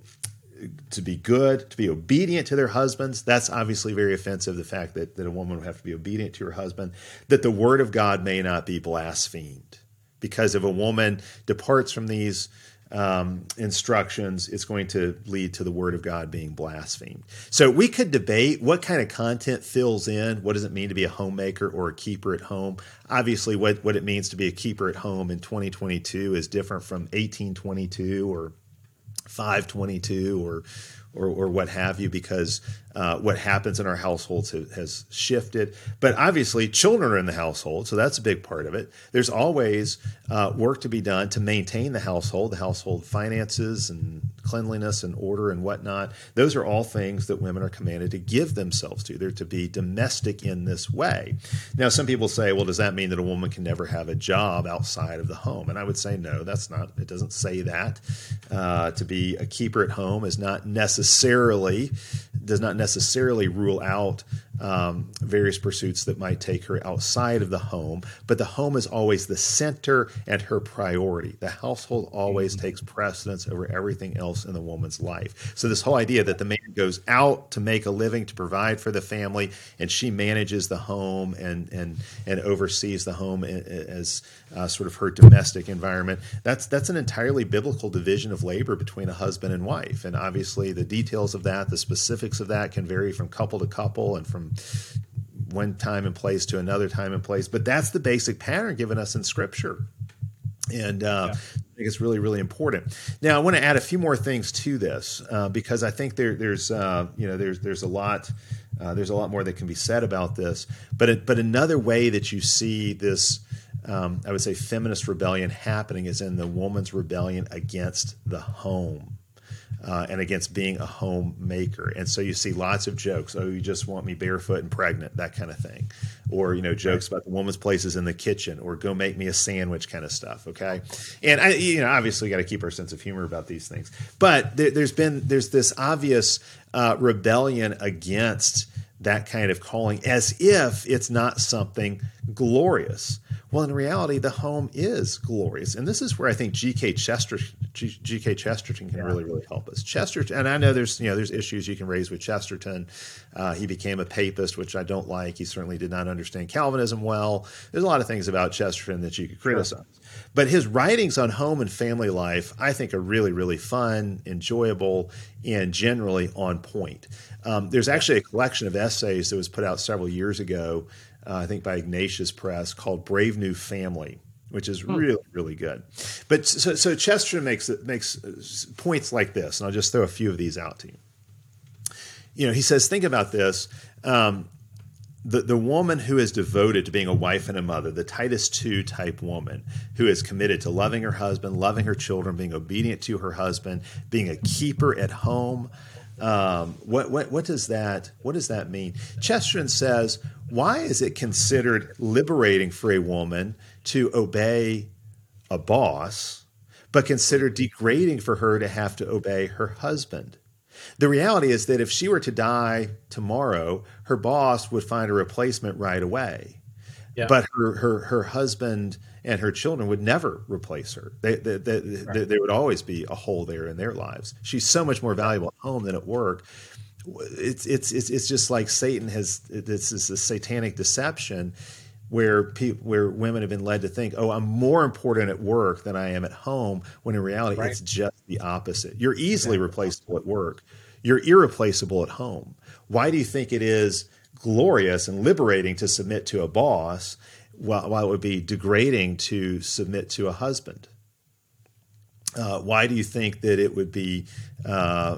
to be good, to be obedient to their husbands. That's obviously very offensive, the fact that, that a woman would have to be obedient to her husband, that the word of God may not be blasphemed. Because if a woman departs from these um, instructions, it's going to lead to the word of God being blasphemed. So we could debate what kind of content fills in. What does it mean to be a homemaker or a keeper at home? Obviously, what, what it means to be a keeper at home in 2022 is different from 1822 or 522 or or, or what have you, because uh, what happens in our households has, shifted. But obviously, children are in the household, so that's a big part of it. There's always uh, work to be done to maintain the household, the household finances and cleanliness and order and whatnot. Those are all things that women are commanded to give themselves to. They're to be domestic in this way. Now, some people say, well, does that mean that a woman can never have a job outside of the home? And I would say, no, that's not, it doesn't say that. Uh, to be a keeper at home is not necessarily, does not necessarily rule out um, various pursuits that might take her outside of the home, but the home is always the center and her priority. The household always mm-hmm. takes precedence over everything else in the woman's life. So, this whole idea that the man goes out to make a living to provide for the family and she manages the home and, and, and oversees the home as uh, sort of her domestic environment, that's, that's an entirely biblical division of labor between a husband and wife. And obviously, the details of that, the specifics of that can vary from couple to couple and from one time and place to another time and place. But that's the basic pattern given us in Scripture. And uh, yeah. I think it's really, really important. Now, I want to add a few more things to this uh, because I think there, there's, uh, you know, there's, there's a lot, uh, there's a lot more that can be said about this. But, it, but another way that you see this, um, I would say, feminist rebellion happening is in the woman's rebellion against the home uh, and against being a homemaker. And so you see lots of jokes. Oh, you just want me barefoot and pregnant, that kind of thing. Or, you know, jokes about the woman's places in the kitchen or go make me a sandwich kind of stuff. Okay. And I, you know, obviously got to keep our sense of humor about these things. But there, has been, there's this obvious uh, rebellion against that kind of calling as if it's not something glorious. Well, in reality, the home is glorious, and this is where I think G.K. Chester, G.K. Chesterton can yeah. really, really help us. Chesterton, and I know there's you know there's issues you can raise with Chesterton. Uh, he became a papist, which I don't like. He certainly did not understand Calvinism well. There's a lot of things about Chesterton that you could criticize. Sure. But his writings on home and family life, I think, are really, really fun, enjoyable, and generally on point. Um, there's actually a collection of essays that was put out several years ago uh, I think by Ignatius Press, called Brave New Family, which is hmm. really really good. But so, so Chester makes makes points like this, and I'll just throw a few of these out to you. You know, he says, think about this. Um, the, the woman who is devoted to being a wife and a mother, the Titus 2 type woman who is committed to loving her husband, loving her children, being obedient to her husband, being a keeper at home, um, what, what, what does that what does that mean? Chesterton says, why is it considered liberating for a woman to obey a boss, but considered degrading for her to have to obey her husband? The reality is that if she were to die tomorrow, her boss would find a replacement right away. Yeah. But her, her her husband and her children would never replace her. They, they, they, right. there would always be a hole there in their lives. She's so much more valuable at home than at work. It's it's it's, it's just like Satan has. This is a satanic deception where people, where women have been led to think, "Oh, I'm more important at work than I am at home," when in reality right. it's just the opposite. You're easily replaceable at work you're irreplaceable at home. Why do you think it is glorious and liberating to submit to a boss while, while it would be degrading to submit to a husband? Uh, why do you think that it would be uh,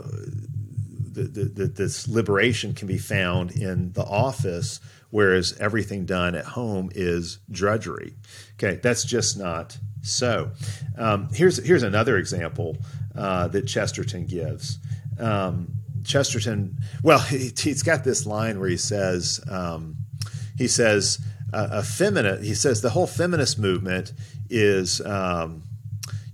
that this liberation can be found in the office, whereas everything done at home is drudgery? Okay, that's just not so. Um, here's here's another example uh, that Chesterton gives. Um, Chesterton, well, he, has got this line where he says, um, he says, uh, a feminist, he says the whole feminist movement is, um,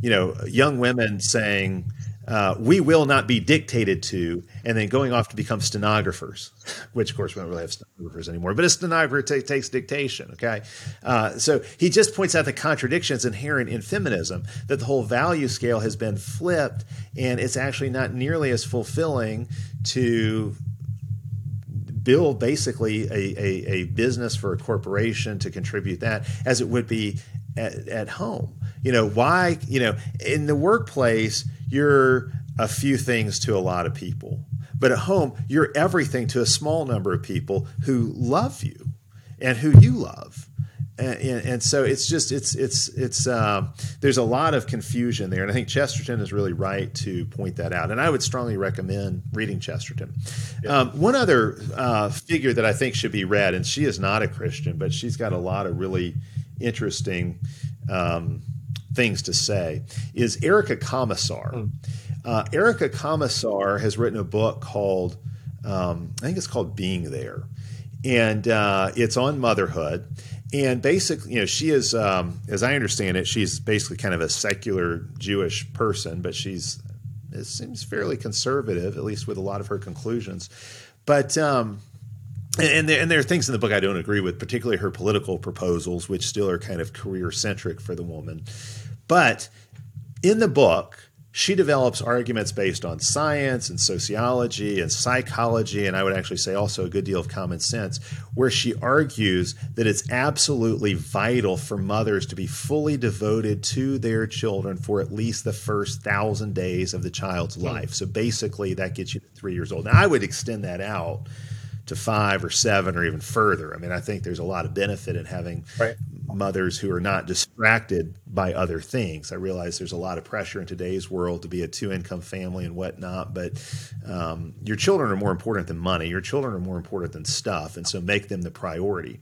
you know, young women saying, uh, we will not be dictated to, and then going off to become stenographers, which of course we don't really have stenographers anymore, but a stenographer t- takes dictation. Okay. Uh, so he just points out the contradictions inherent in feminism, that the whole value scale has been flipped, and it's actually not nearly as fulfilling to build basically a, a, a business for a corporation to contribute that as it would be at, at home. You know, why, you know, in the workplace, you're a few things to a lot of people. But at home, you're everything to a small number of people who love you and who you love. And, and, and so it's just it's it's it's uh, there's a lot of confusion there, and I think Chesterton is really right to point that out. And I would strongly recommend reading Chesterton. Yeah. Um, one other uh, figure that I think should be read, and she is not a Christian, but she's got a lot of really interesting um, things to say is Erica Komisar. Mm. Uh, Erica Komisar has written a book called, um, I think it's called Being There. And uh, it's on motherhood. And basically, you know, she is, um, as I understand it, she's basically kind of a secular Jewish person, but she's, it seems fairly conservative, at least with a lot of her conclusions. But, um, and there, and there are things in the book I don't agree with, particularly her political proposals, which still are kind of career centric for the woman. But in the book, she develops arguments based on science and sociology and psychology, and I would actually say also a good deal of common sense, where she argues that it's absolutely vital for mothers to be fully devoted to their children for at least the first thousand days of the child's hmm. life. So basically, that gets you to three years old. Now, I would extend that out to five or seven or even further. I mean, I think there's a lot of benefit in having right. Mothers who are not distracted by other things. I realize there's a lot of pressure in today's world to be a two income family and whatnot, but um, your children are more important than money. Your children are more important than stuff, and so make them the priority.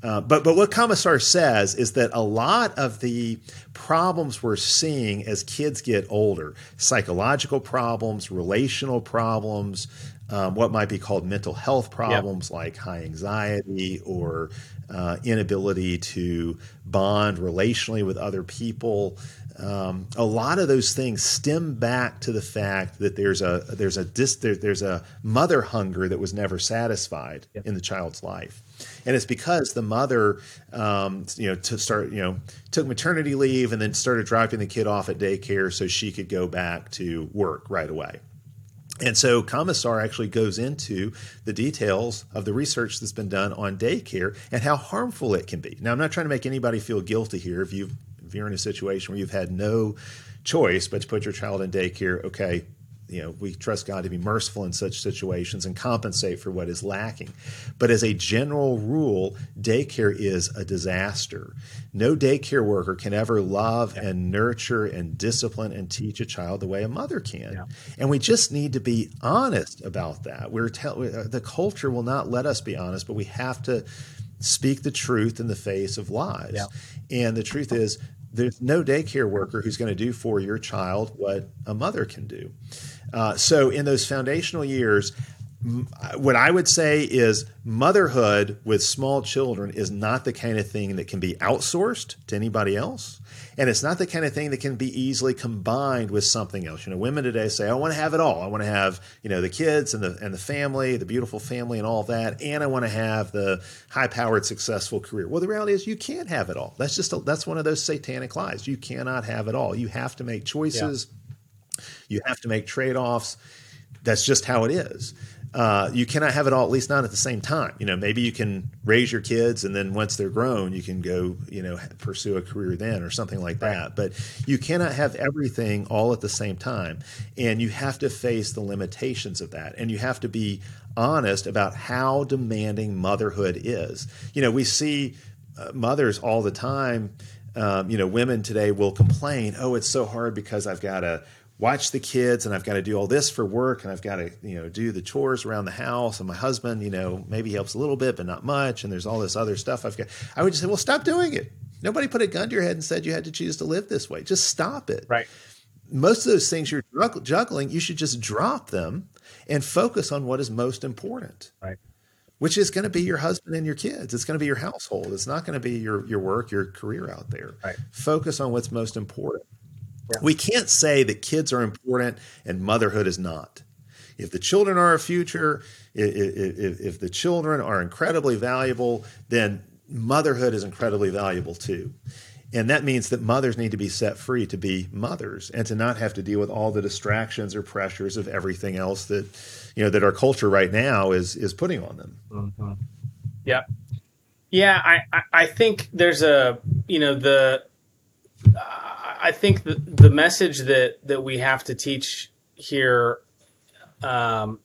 Uh, but but what Komisar says is that a lot of the problems we're seeing as kids get older, psychological problems, relational problems, um, what might be called mental health problems like high anxiety or uh, inability to bond relationally with other people. Um, a lot of those things stem back to the fact that there's a there's a dis, there, there's a mother hunger that was never satisfied yep. in the child's life, and it's because the mother, um, you know, to start you know took maternity leave and then started dropping the kid off at daycare so she could go back to work right away. And so Komisar actually goes into the details of the research that's been done on daycare and how harmful it can be. Now, I'm not trying to make anybody feel guilty here. If, you if you're in a situation where you've had no choice but to put your child in daycare, okay, you know, we trust God to be merciful in such situations and compensate for what is lacking. But as a general rule, daycare is a disaster. No daycare worker can ever love yeah. and nurture and discipline and teach a child the way a mother can. Yeah. And we just need to be honest about that. We're tell- uh, the culture will not let us be honest, but we have to speak the truth in the face of lies. Yeah. And the truth is there's no daycare worker who's going to do for your child what a mother can do. Uh, so in those foundational years, what I would say is motherhood with small children is not the kind of thing that can be outsourced to anybody else. And it's not the kind of thing that can be easily combined with something else. You know, women today say, I want to have it all. I want to have, you know, the kids and the and the family, the beautiful family and all that, and I want to have the high-powered successful career. Well, the reality is you can't have it all. That's just a, that's one of those satanic lies. You cannot have it all. You have to make choices. Yeah. You have to make trade-offs. That's just how it is. uh, you cannot have it all, at least not at the same time. You know, maybe you can raise your kids and then once they're grown, you can go, you know, pursue a career then or something like that. But you cannot have everything all at the same time. And you have to face the limitations of that. And you have to be honest about how demanding motherhood is. You know, we see uh, mothers all the time. Um, you know, women today will complain, oh, it's so hard because I've got to watch the kids and I've got to do all this for work and I've got to, you know, do the chores around the house and my husband, you know, maybe helps a little bit, but not much. And there's all this other stuff I've got. I would just say, well, stop doing it. Nobody put a gun to your head and said you had to choose to live this way. Just stop it. Right. Most of those things you're juggling, you should just drop them and focus on what is most important. Right. Which is going to be your husband and your kids. It's going to be your household. It's not going to be your your work, your career out there. Right. Focus on what's most important. Yeah. We can't say that kids are important and motherhood is not. If the children are our future, if, if, if the children are incredibly valuable, then motherhood is incredibly valuable too. And that means that mothers need to be set free to be mothers and to not have to deal with all the distractions or pressures of everything else that you know that our culture right now is is putting on them. Mm-hmm. Yeah, yeah. I I think there's a you know the I think the, the message that that we have to teach here um,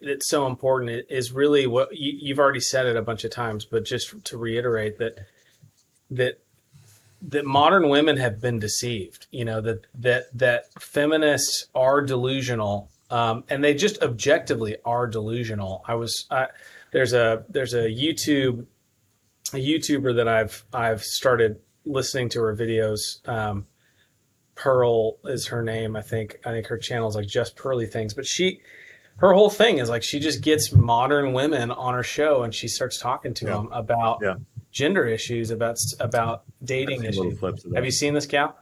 that's so important is really what you, you've already said it a bunch of times, but just to reiterate that that that modern women have been deceived. You know that that that feminists are delusional, um, and they just objectively are delusional. I was I, there's a there's a YouTube a YouTuber that I've I've started listening to her videos. Um, Pearl is her name. I think I think her channel is like just Pearly Things, but she her whole thing is like she just gets modern women on her show and she starts talking to yeah. them about yeah. gender issues, about about dating issues. Have you seen this gal?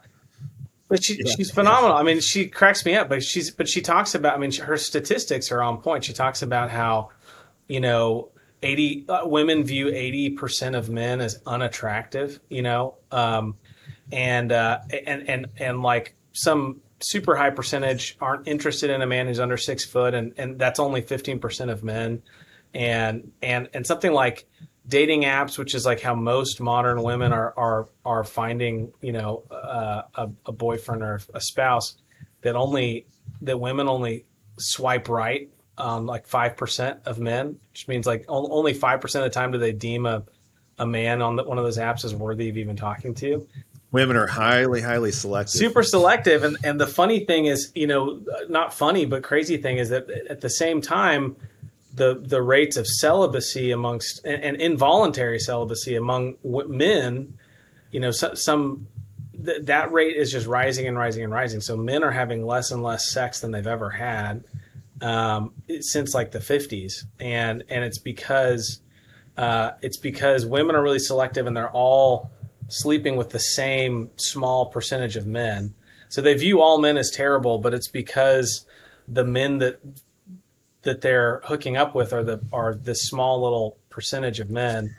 But she, yeah. she's phenomenal. I mean, she cracks me up. But she's but she talks about. I mean, her statistics are on point. She talks about how, you know, 80 uh, women view 80% of men as unattractive you know? Um, and uh, and and and like some super high percentage aren't interested in a man who's under six foot and and that's only 15% of men. And and and something like dating apps which is like how most modern women are are are finding you know uh, a, a boyfriend or a spouse that only that women only swipe right um, like 5% of men, which means like only 5% of the time do they deem a, a man on the, one of those apps as worthy of even talking to. Women are highly, highly selective. Super selective. And, and the funny thing is, you know, not funny, but crazy thing is that at the same time, the, the rates of celibacy amongst and, and involuntary celibacy among men, you know, so, some th- that rate is just rising and rising and rising. So men are having less and less sex than they've ever had um, since like the 50s, and and it's because uh, it's because women are really selective and they're all sleeping with the same small percentage of men. So they view all men as terrible, but it's because the men that that they're hooking up with are the are this small little percentage of men.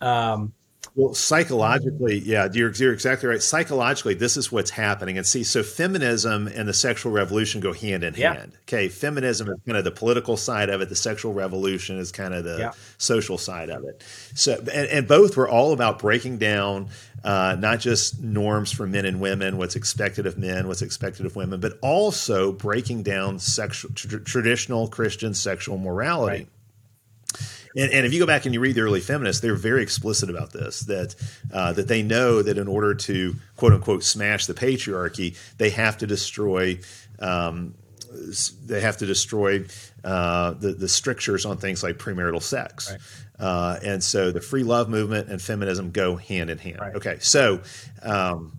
Um, well, psychologically, yeah, you're, you're exactly right. Psychologically, this is what's happening. And see, so feminism and the sexual revolution go hand in yeah. hand. Okay, feminism is kind of the political side of it. The sexual revolution is kind of the yeah. social side of it. So, and, and both were all about breaking down uh, not just norms for men and women, what's expected of men, what's expected of women, but also breaking down sexual, tr- traditional Christian sexual morality. Right. And, and, if you go back and you read the early feminists, they're very explicit about this that uh, that they know that in order to quote unquote smash the patriarchy, they have to destroy. Um, they have to destroy uh, the, the strictures on things like premarital sex. Right. Uh, and so the free love movement and feminism go hand in hand. Right. Okay, so um,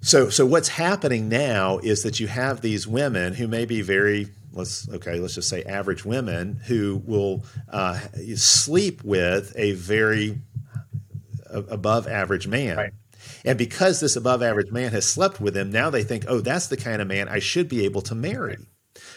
so so what's happening now is that you have these women who may be very let's okay, let's just say average women who will uh, sleep with a very above average man. Right. And because this above average man has slept with them, now they think, oh, that's the kind of man I should be able to marry.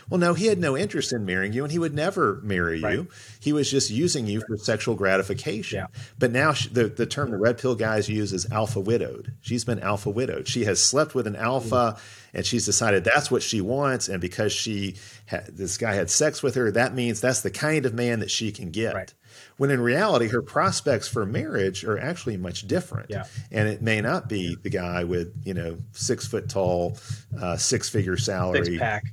Well, no, he had no interest in marrying you, and he would never marry right. you. He was just using you for sexual gratification. Yeah. But now she, the the term the red pill guys use is alpha widowed. She's been alpha widowed. She has slept with an alpha, mm-hmm. And she's decided that's what she wants. And because she had, this guy had sex with her, that means that's the kind of man that she can get. Right when in reality her prospects for marriage are actually much different yeah. and it may not be the guy with you know six foot tall uh, six figure salary six pack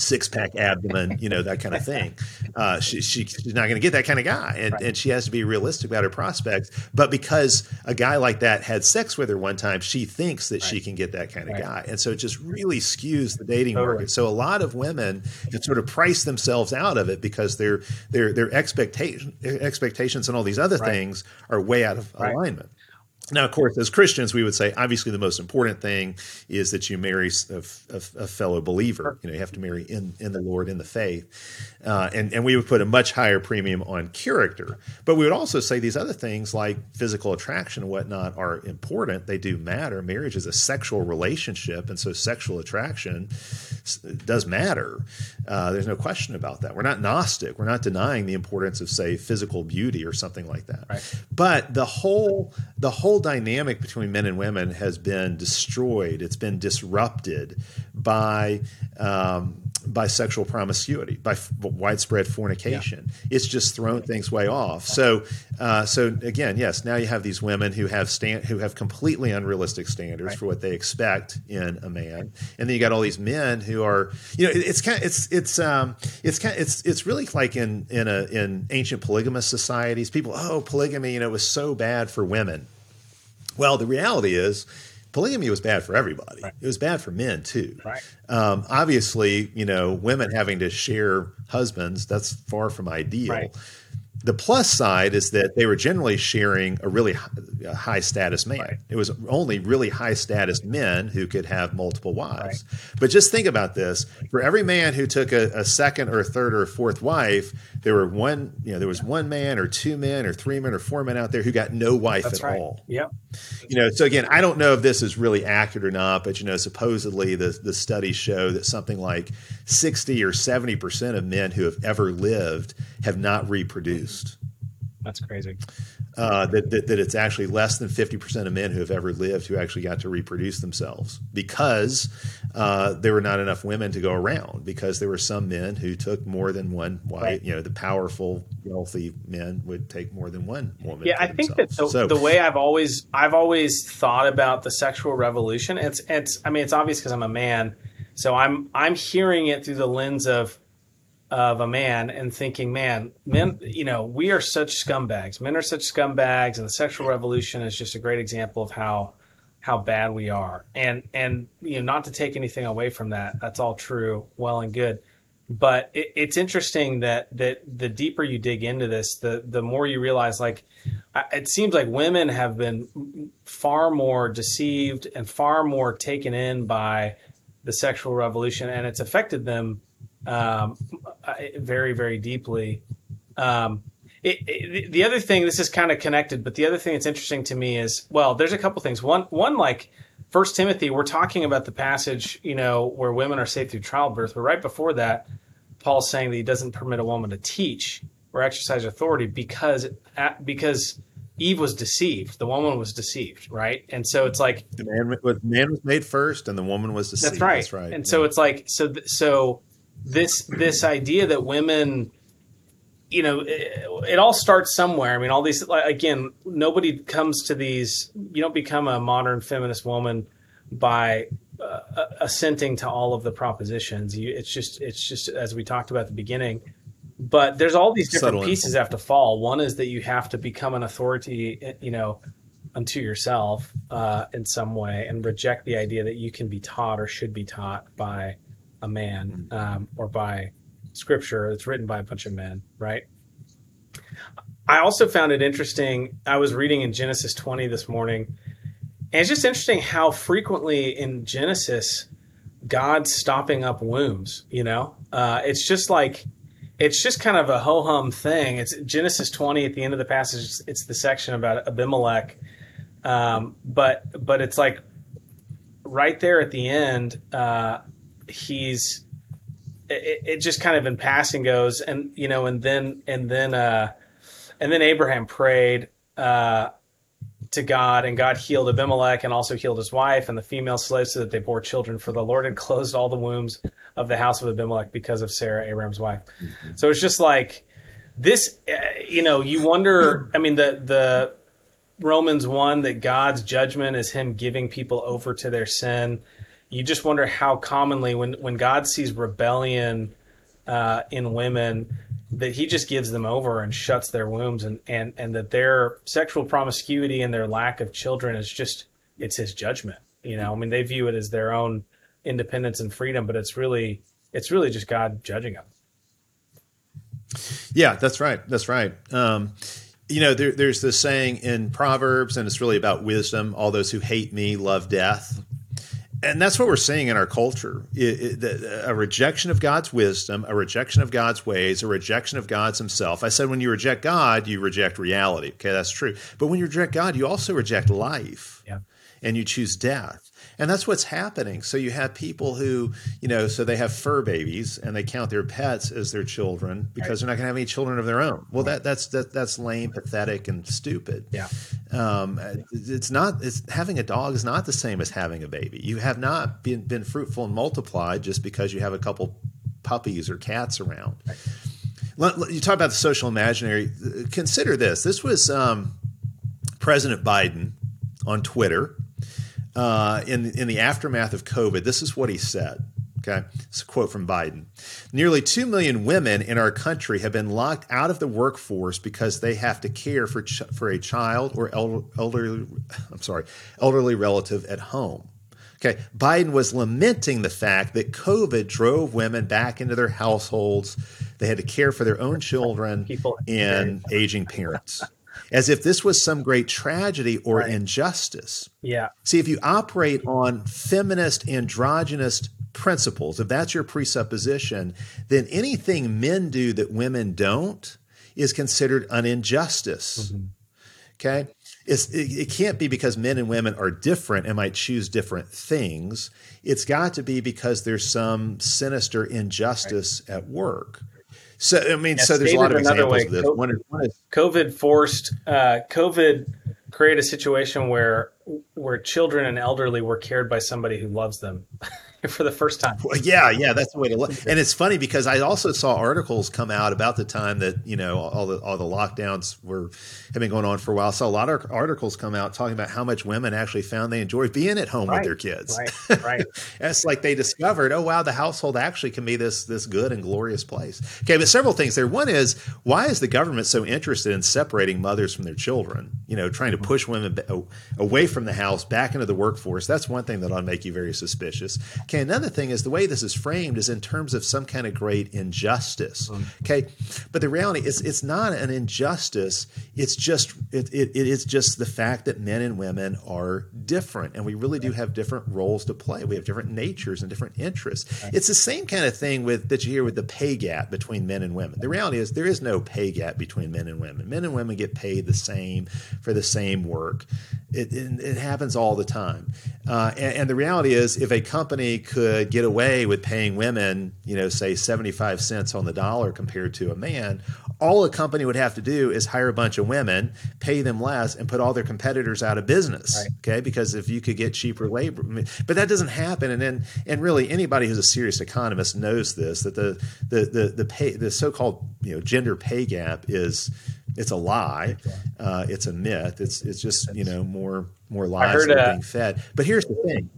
six pack abdomen, you know, that kind of thing. Uh, she, she, she's not going to get that kind of guy. And, right. and she has to be realistic about her prospects. But because a guy like that had sex with her one time, she thinks that right. she can get that kind of right. guy. And so it just really skews the dating totally. market. So a lot of women have sort of priced themselves out of it because their, their, their expectation, expectations and all these other things are way out of alignment. Now, of course, as Christians, we would say obviously the most important thing is that you marry a, a, a fellow believer. You know, you have to marry in, in the Lord, in the faith. Uh, and, and we would put a much higher premium on character. But we would also say these other things like physical attraction and whatnot are important. They do matter. Marriage is a sexual relationship. And so sexual attraction does matter. Uh, there's no question about that. We're not Gnostic. We're not denying the importance of, say, physical beauty or something like that. Right. But the whole, the whole whole dynamic between men and women has been destroyed. It's been disrupted by um, by sexual promiscuity, by f- widespread fornication. Yeah. It's just thrown things way off. So, uh, so again, yes, now you have these women who have stand who have completely unrealistic standards right. for what they expect in a man, and then you got all these men who are, you know, it, it's kind of it's it's um it's kind of, it's it's really like in in a in ancient polygamous societies, people oh polygamy, you know, was so bad for women well, the reality is polygamy was bad for everybody. Right. It was bad for men too. Right. Um, obviously, you know, women having to share husbands, that's far from ideal. Right. The plus side is that they were generally sharing a really high status man. Right. It was only really high status men who could have multiple wives. Right. But just think about this: for every man who took a, a, second or third or fourth wife, there were one. You know, there was one man or two men or three men or four men out there who got no wife That's at right. all. Yep. You know, so again, I don't know if this is really accurate or not, but you know, supposedly the the studies show that something like sixty or seventy percent of men who have ever lived have not reproduced. That's crazy. Uh, that, that, that, it's actually less than 50% of men who have ever lived who actually got to reproduce themselves because uh, there were not enough women to go around because there were some men who took more than one wife. Right. You know, the powerful, wealthy men would take more than one woman. Yeah, I think that the, so, the way I've always I've always thought about the sexual revolution. It's it's I mean it's obvious because I'm a man, so I'm I'm hearing it through the lens of of a man and thinking, man, men, you know, we are such scumbags. Men are such scumbags, and the sexual revolution is just a great example of how how bad we are. And and you know, not to take anything away from that, that's all true, well and good. But it, it's interesting that that the deeper you dig into this, the the more you realize, like, it seems like women have been far more deceived and far more taken in by the sexual revolution, and it's affected them um, very, very deeply. Um, it, it, the other thing, this is kind of connected, but the other thing that's interesting to me is, well, there's a couple things. One, one like First Timothy, we're talking about the passage, you know, where women are saved through childbirth, but right before that, Paul's saying that he doesn't permit a woman to teach or exercise authority because because Eve was deceived. The woman was deceived, right? And so it's like the man was man was made first, and the woman was deceived. That's right. That's right. And yeah. so it's like so so this this idea that women you know it, it, all starts somewhere. I mean all these again nobody comes to these you don't become a modern feminist woman by uh, assenting to all of the propositions. You, it's just it's just as we talked about at the beginning but there's all these different Subtle pieces have to fall. One is that you have to become an authority you know unto yourself uh, in some way and reject the idea that you can be taught or should be taught by a man mm-hmm. um, or by scripture It's written by a bunch of men, right? I also found it interesting. I was reading in Genesis 20 this morning, and it's just interesting how frequently in Genesis, God's stopping up wombs. You know, uh, it's just like it's just kind of a ho hum thing. It's Genesis 20 at the end of the passage. It's the section about Abimelech, um, but but it's like right there at the end. Uh, he's it, it, just kind of in passing goes, and you know, and then and then uh, and then Abraham prayed uh, to God, and God healed Abimelech and also healed his wife and the female slaves so that they bore children. For the Lord had closed all the wombs of the house of Abimelech because of Sarah, Abraham's wife. Mm-hmm. So it's just like this, uh, you know, you wonder. I mean, the the Romans one that God's judgment is Him giving people over to their sin. You just wonder how commonly when when God sees rebellion uh, in women that he just gives them over and shuts their wombs and, and, and that their sexual promiscuity and their lack of children is just it's his judgment you know? I mean they view it as their own independence and freedom but it's really it's really just god judging them. Yeah that's right that's right. Um, you know there, there's this saying in proverbs and it's really about wisdom. All those who hate me love death and that's what we're seeing in our culture. It, it, a rejection of god's wisdom a rejection of god's ways a rejection of god's himself. I said when you reject god you reject reality. Okay that's true. But when you reject god you also reject life. Yeah. and you choose death and that's what's happening. So you have people who, you know, so they have fur babies and they count their pets as their children because right. they're not going to have any children of their own. Well, that that's that, that's lame, pathetic, and stupid. Yeah. Um, it's not. It's having a dog is not the same as having a baby. You have not been been fruitful and multiplied just because you have a couple puppies or cats around. Right. You talk about the social imaginary. Consider this. This was um, President Biden on Twitter uh, in in the aftermath of COVID. This is what he said. Okay, it's a quote from Biden. Nearly 2 million women in our country have been locked out of the workforce because they have to care for, ch- for a child or elder, elderly, I'm sorry, elderly relative at home. Okay, Biden was lamenting the fact that COVID drove women back into their households. They had to care for their own children and aging parents as if this was some great tragedy or right. injustice. Yeah. See, if you operate on feminist, androgynous principles, if that's your presupposition, then anything men do that women don't is considered an injustice. Mm-hmm. Okay? It, it, can't be because men and women are different and might choose different things. It's got to be because there's some sinister injustice right. at work. So I mean, yeah, so there's a lot of examples way, of this. COVID, one, is, one is, COVID forced uh, COVID created a situation where where children and elderly were cared by somebody who loves them. for the first time. Well, yeah, yeah, that's the way to look. And it's funny because I also saw articles come out about the time that you know all the all the lockdowns were have been going on for a while. I saw a lot of articles come out talking about how much women actually found they enjoyed being at home right, with their kids. Right, right. it's like they discovered, oh wow, the household actually can be this this good and glorious place. Okay, but several things there. One is why is the government so interested in separating mothers from their children? You know, trying to mm-hmm. push women away from the house back into the workforce. That's one thing that ought to make you very suspicious. Okay, another thing is the way this is framed is in terms of some kind of great injustice. Mm. Okay, but the reality is it's not an injustice. It's just it, it, it is just the fact that men and women are different, and we really do have different roles to play. We have different natures and different interests. It's the same kind of thing with that you hear with the pay gap between men and women. The reality is there is no pay gap between men and women. Men and women get paid the same for the same work. It, it, it happens all the time, uh, and, and the reality is if a company could get away with paying women, you know, say 75 cents on the dollar compared to a man, all a company would have to do is hire a bunch of women, pay them less, and put all their competitors out of business. Right. Okay, because if you could get cheaper labor, but that doesn't happen. And then, and really, anybody who's a serious economist knows this that the the the the pay the so-called you know gender pay gap is it's a lie. Uh, it's a myth. It's it's just you know more more lies that are being fed. But here's the thing: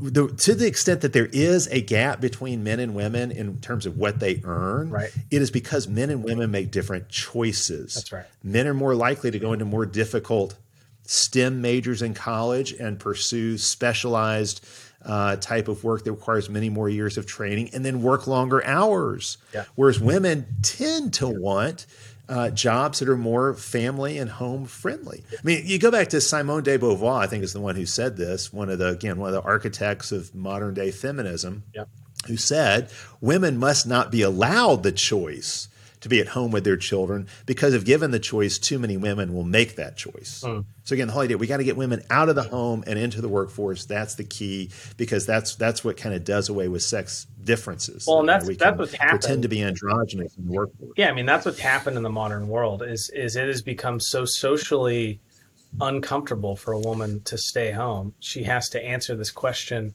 the, to the extent that there is a gap between men and women in terms of what they earn, right. it is because men and women make different choices. That's right. Men are more likely to go into more difficult STEM majors in college and pursue specialized. Uh, type of work that requires many more years of training and then work longer hours. Yeah. Whereas women tend to want uh, jobs that are more family and home friendly. I mean, you go back to Simone de Beauvoir, I think is the one who said this, one of the, again, one of the architects of modern day feminism, who said women must not be allowed the choice to be at home with their children because if given the choice, too many women will make that choice. Mm. So again, the whole idea we got to get women out of the home and into the workforce. That's the key because that's that's what kind of does away with sex differences. Well, and that's we that's what's happened. Pretend to be androgynous in the workforce. Yeah, I mean that's what's happened in the modern world is is it has become so socially uncomfortable for a woman to stay home. She has to answer this question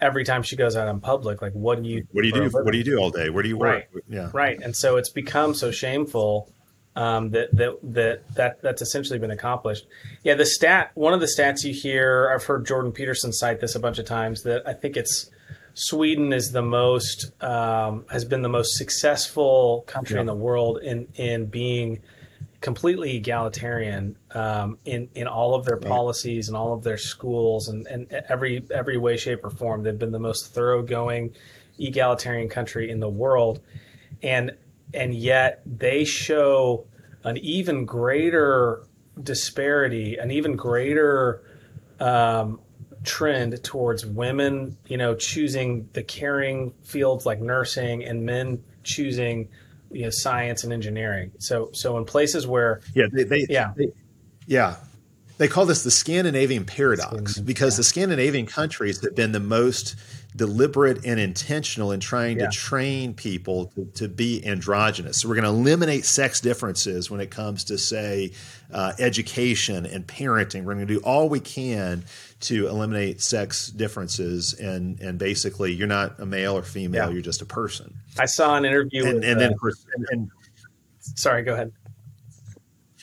every time she goes out in public. Like, what do you? What do you do? What do you do all day? Where do you work? Right. Yeah. Right. And so it's become so shameful um, that that that that that's essentially been accomplished. Yeah. The stat. One of the stats you hear. I've heard Jordan Peterson cite this a bunch of times. That I think it's Sweden is the most um, has been the most successful country yeah. in the world in in being completely egalitarian um, in in all of their policies and all of their schools and, and every every way, shape, or form. They've been the most thoroughgoing egalitarian country in the world, and and yet they show an even greater disparity, an even greater um, trend towards women, you know, choosing the caring fields like nursing and men choosing you know science and engineering. So so in places where yeah they, they yeah they, yeah they call this the Scandinavian paradox because yeah. the Scandinavian countries have been the most deliberate and intentional in trying yeah. to train people to, to, be androgynous. So we're going to eliminate sex differences when it comes to, say, uh, education and parenting. We're going to do all we can to eliminate sex differences, and and basically, you're not a male or female; yeah. you're just a person. I saw an interview, and, with, and uh, then and, and, sorry, go ahead.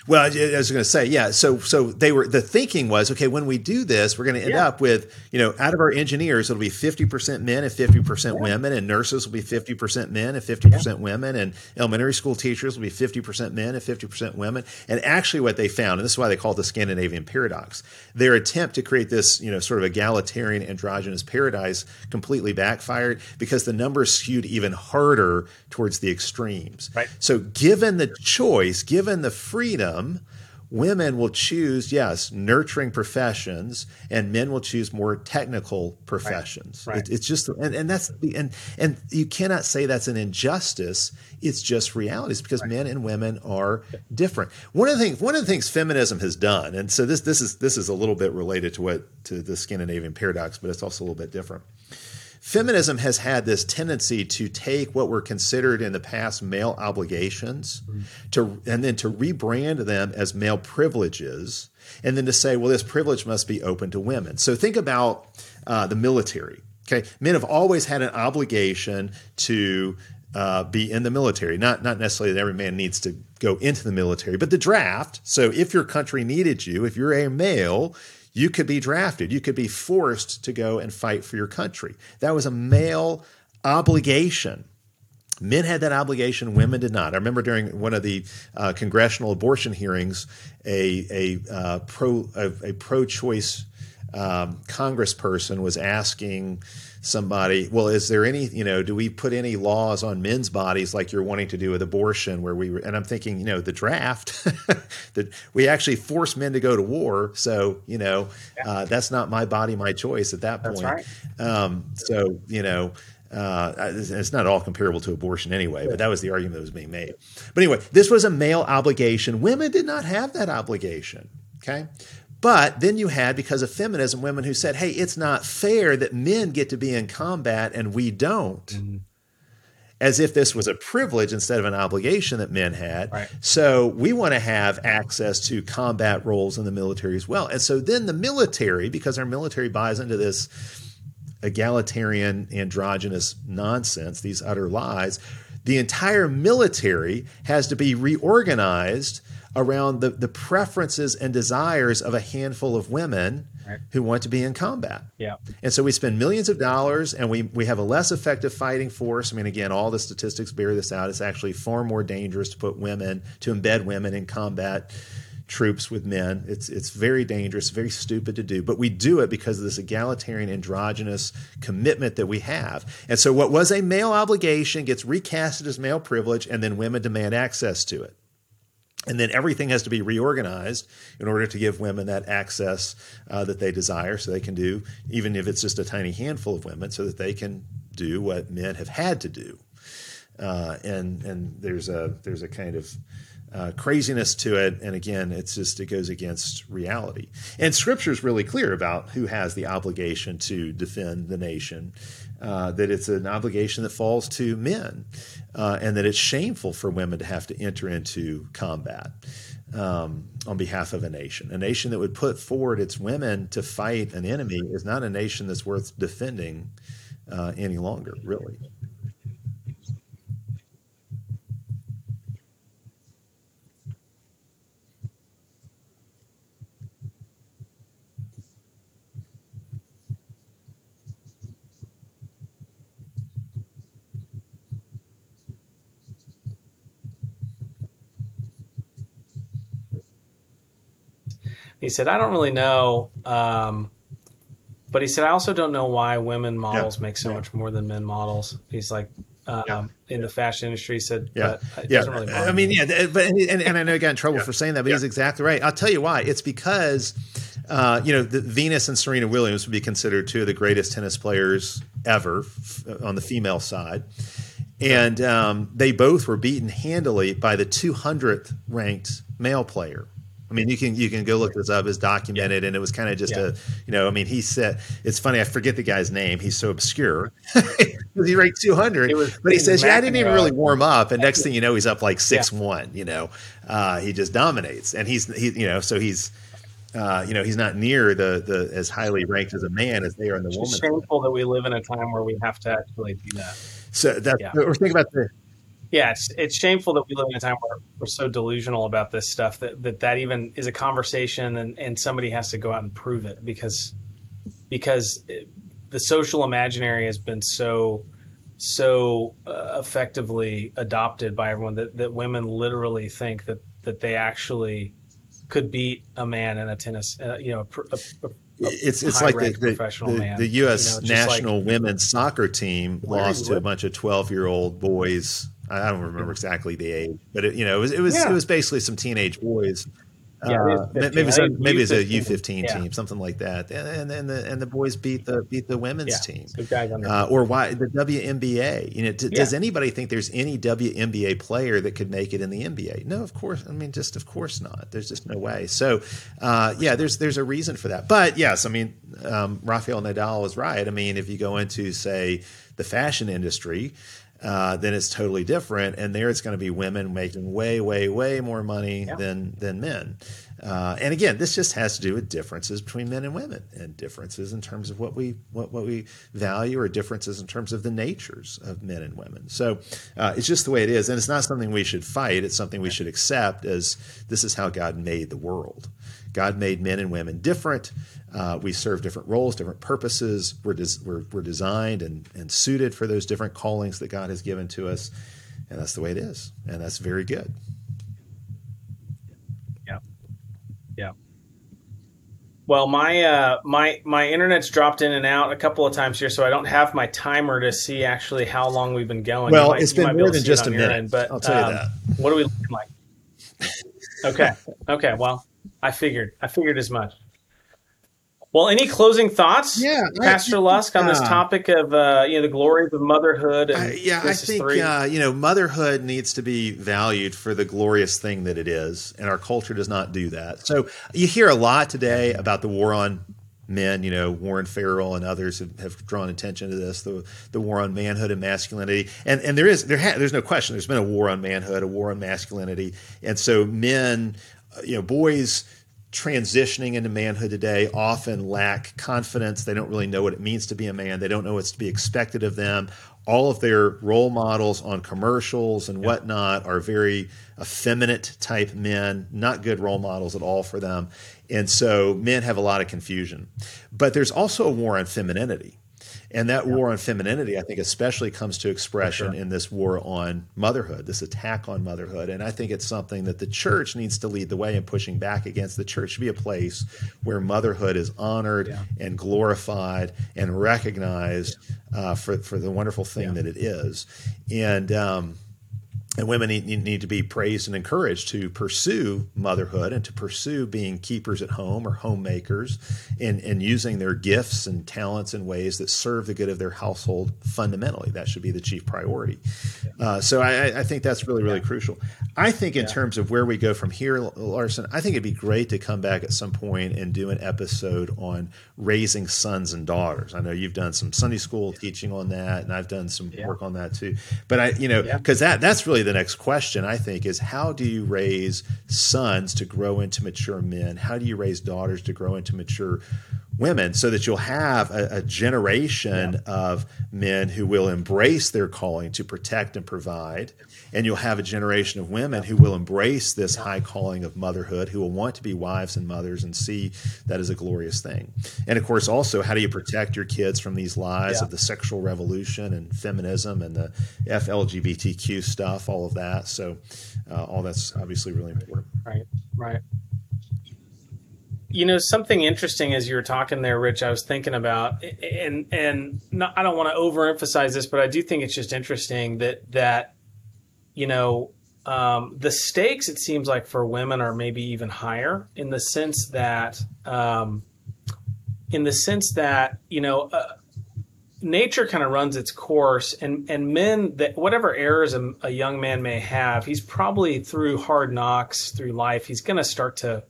Well, I was going to say, yeah. So, so they were. The thinking was, okay, when we do this, we're going to end yeah. up with, you know, out of our engineers, it'll be fifty percent men and fifty percent women, and nurses will be fifty percent men and fifty percent yeah. women, and elementary school teachers will be fifty percent men and fifty percent women. And actually, what they found, and this is why they call it the Scandinavian paradox, their attempt to create this, you know, sort of egalitarian androgynous paradise completely backfired because the numbers skewed even harder towards the extremes. Right. So, given the choice, given the freedom women will choose, yes, nurturing professions, and men will choose more technical professions. Right. Right. It, it's just, and, and that's the, and and you cannot say that's an injustice. It's just realities because right. men and women are different. One of the things, one of the things feminism has done, and so this this is this is a little bit related to what to the Scandinavian paradox, but it's also a little bit different feminism has had this tendency to take what were considered in the past male obligations mm-hmm. to and then to rebrand them as male privileges and then to say well this privilege must be open to women so think about uh, the military okay men have always had an obligation to uh, be in the military. Not not necessarily that every man needs to go into the military, but the draft. So if your country needed you, if you're a male, you could be drafted. You could be forced to go and fight for your country. That was a male obligation. Men had that obligation, women did not. I remember during one of the uh, congressional abortion hearings, a, a, uh, pro, a, a pro choice um, congressperson was asking somebody, well, is there any, you know, do we put any laws on men's bodies like you're wanting to do with abortion? Where we, and I'm thinking, you know, the draft, that we actually force men to go to war. So, you know, uh, that's not my body, my choice at that point. Right. Um, so, you know, uh, it's not all comparable to abortion anyway, but that was the argument that was being made. But anyway, this was a male obligation. Women did not have that obligation. Okay. But then you had, because of feminism, women who said, hey, it's not fair that men get to be in combat and we don't. Mm-hmm. As if this was a privilege instead of an obligation that men had. Right. So we want to have access to combat roles in the military as well. And so then the military, because our military buys into this egalitarian, androgynous nonsense, these utter lies, the entire military has to be reorganized around the, the preferences and desires of a handful of women right. who want to be in combat. Yeah. And so we spend millions of dollars and we, we have a less effective fighting force. I mean, again, all the statistics bear this out. It's actually far more dangerous to put women, to embed women in combat troops with men. It's it's very dangerous, very stupid to do, but we do it because of this egalitarian androgynous commitment that we have. And so what was a male obligation gets recasted as male privilege and then women demand access to it. And then everything has to be reorganized in order to give women that access uh, that they desire so they can do, even if it's just a tiny handful of women, so that they can do what men have had to do. uh, and and there's a there's a kind of uh, craziness to it. And again, it's just, it goes against reality. And scripture is really clear about who has the obligation to defend the nation, uh, that it's an obligation that falls to men, uh, and that it's shameful for women to have to enter into combat. Um, on behalf of a nation. A nation that would put forward its women to fight an enemy is not a nation that's worth defending uh, any longer, really. He said, I don't really know. Um, but he said, I also don't know why women models Yeah. make so Yeah. much more than men models. He's like, um, Yeah. in the fashion industry, said, Yeah, but it yeah. doesn't really bother I mean, me. yeah, but and, and I know I got in trouble for saying that, but he's exactly right. I'll tell you why. It's because uh, you know the, Venus and Serena Williams would be considered two of the greatest tennis players ever f- on the female side, and um, they both were beaten handily by the 200th ranked male player. I mean, you can you can go look this up. It's documented, and it was kind of just Yeah. a you know. I mean, he said it's funny. I forget the guy's name. He's so obscure. he ranked 200, was- but he says, "Yeah, I didn't even really warm up." And next thing you know, he's up like six one. You know, uh, he just dominates, and he's he you know so he's. Uh, you know he's not near the the as highly ranked as a man as they are in the It's woman. shameful that we live in a time where we have to actually do that. So that Yeah. or think about the Yeah, it's, it's shameful that we live in a time where we're so delusional about this stuff that that, that even is a conversation and, and somebody has to go out and prove it because because it, the social imaginary has been so so uh, effectively adopted by everyone that, that women literally think that that they actually could beat a man in a tennis uh, you know a, a, a, it's it's like the, high-ranked the, professional the, man. the U.S. You know, just national women's soccer team lost to a bunch of twelve year old boys. I don't remember exactly the age, but it, you know it was it was, Yeah. it was basically some teenage boys. Yeah, Uh, maybe I maybe it's a U15. Yeah. team, something like that, and and, the and the boys beat the beat the women's yeah, team. Uh, or why the WNBA? You know, d- does anybody think there's any WNBA player that could make it in the NBA? No, of course. I mean, just of course not. There's just no way. So, uh, yeah, there's there's a reason for that. But yes, I mean, um, Rafael Nadal is right. I mean, if you go into say the fashion industry. Uh, then it's totally different, and there it's going to be women making way, way, way more money Yeah. than than men. Uh, and again, this just has to do with differences between men and women, and differences in terms of what we what, what we value, or differences in terms of the natures of men and women. So uh, it's just the way it is, and it's not something we should fight. It's something we should accept as this is how God made the world. God made men and women different. Uh, we serve different roles, different purposes. We're, des- we're, we're designed and, and suited for those different callings that God has given to us. And that's the way it is. And that's very good. Yeah. Yeah. Well, my uh, my my internet's dropped in and out a couple of times here, so I don't have my timer to see actually how long we've been going. Well, You might- it's you been might be more than just a minute. end, but I'll tell you um, that. What are we looking like? Okay. Okay. Well, I figured. I figured as much. Well, any closing thoughts, Yeah, I- Pastor Lusk, on this uh, topic of uh, you know the glories of motherhood? And I, yeah, I think uh, you know motherhood needs to be valued for the glorious thing that it is, and our culture does not do that. So you hear a lot today about the war on men. You know, Warren Farrell and others have, have drawn attention to this the the war on manhood and masculinity, and and there is there ha- there's no question there's been a war on manhood, a war on masculinity, and so men, uh, you know, boys transitioning into manhood today often lack confidence. They don't really know what it means to be a man. They don't know what's to be expected of them. All of their role models on commercials and whatnot are very effeminate type men, not good role models at all for them. And so men have a lot of confusion. But there's also a war on femininity. And that war on femininity, I think, especially comes to expression in this war on motherhood, this attack on motherhood. And I think it's something that the church needs to lead the way in pushing back against. The church should be a place where motherhood is honored Yeah. and glorified and recognized uh, for, for the wonderful thing Yeah. that it is. And, um, and women need, need, to be praised and encouraged to pursue motherhood and to pursue being keepers at home or homemakers and, and using their gifts and talents in ways that serve the good of their household fundamentally. That should be the chief priority. Uh, so I, I, think that's really, really yeah. crucial. I think in yeah. terms of where we go from here, Larson, I think it'd be great to come back at some point and do an episode on raising sons and daughters. I know you've done some Sunday school teaching on that, and I've done some work on that too. But I, you know, because that that's really the next question, I think, is how do you raise sons to grow into mature men? How do you raise daughters to grow into mature women so that you'll have a, a generation yeah. of men who will embrace their calling to protect and provide and you'll have a generation of women who will embrace this high calling of motherhood who will want to be wives and mothers and see that as a glorious thing. And of course also how do you protect your kids from these lies yeah. of the sexual revolution and feminism and the FLGBTQ stuff all of that? So uh, all that's obviously really important. Right. Right. You know something interesting as you were talking there, Rich. I was thinking about, and and not, I don't want to overemphasize this, but I do think it's just interesting that that you know um, the stakes it seems like for women are maybe even higher in the sense that um, in the sense that you know uh, nature kind of runs its course and and men that whatever errors a, a young man may have he's probably through hard knocks through life he's going to start to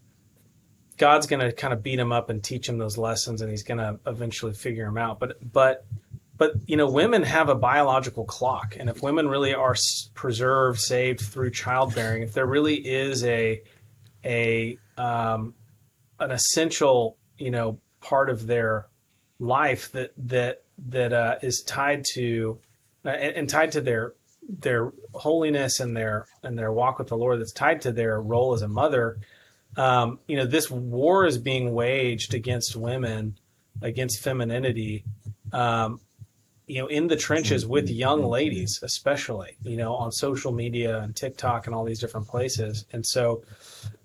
God's going to kind of beat him up and teach him those lessons, and he's going to eventually figure them out. But but but you know, women have a biological clock, and if women really are preserved, saved through childbearing, if there really is a a um, an essential you know part of their life that that that uh, is tied to uh, and, and tied to their their holiness and their and their walk with the Lord that's tied to their role as a mother um, you know, this war is being waged against women, against femininity, um, you know, in the trenches with young ladies, especially, you know, on social media and TikTok and all these different places. And so,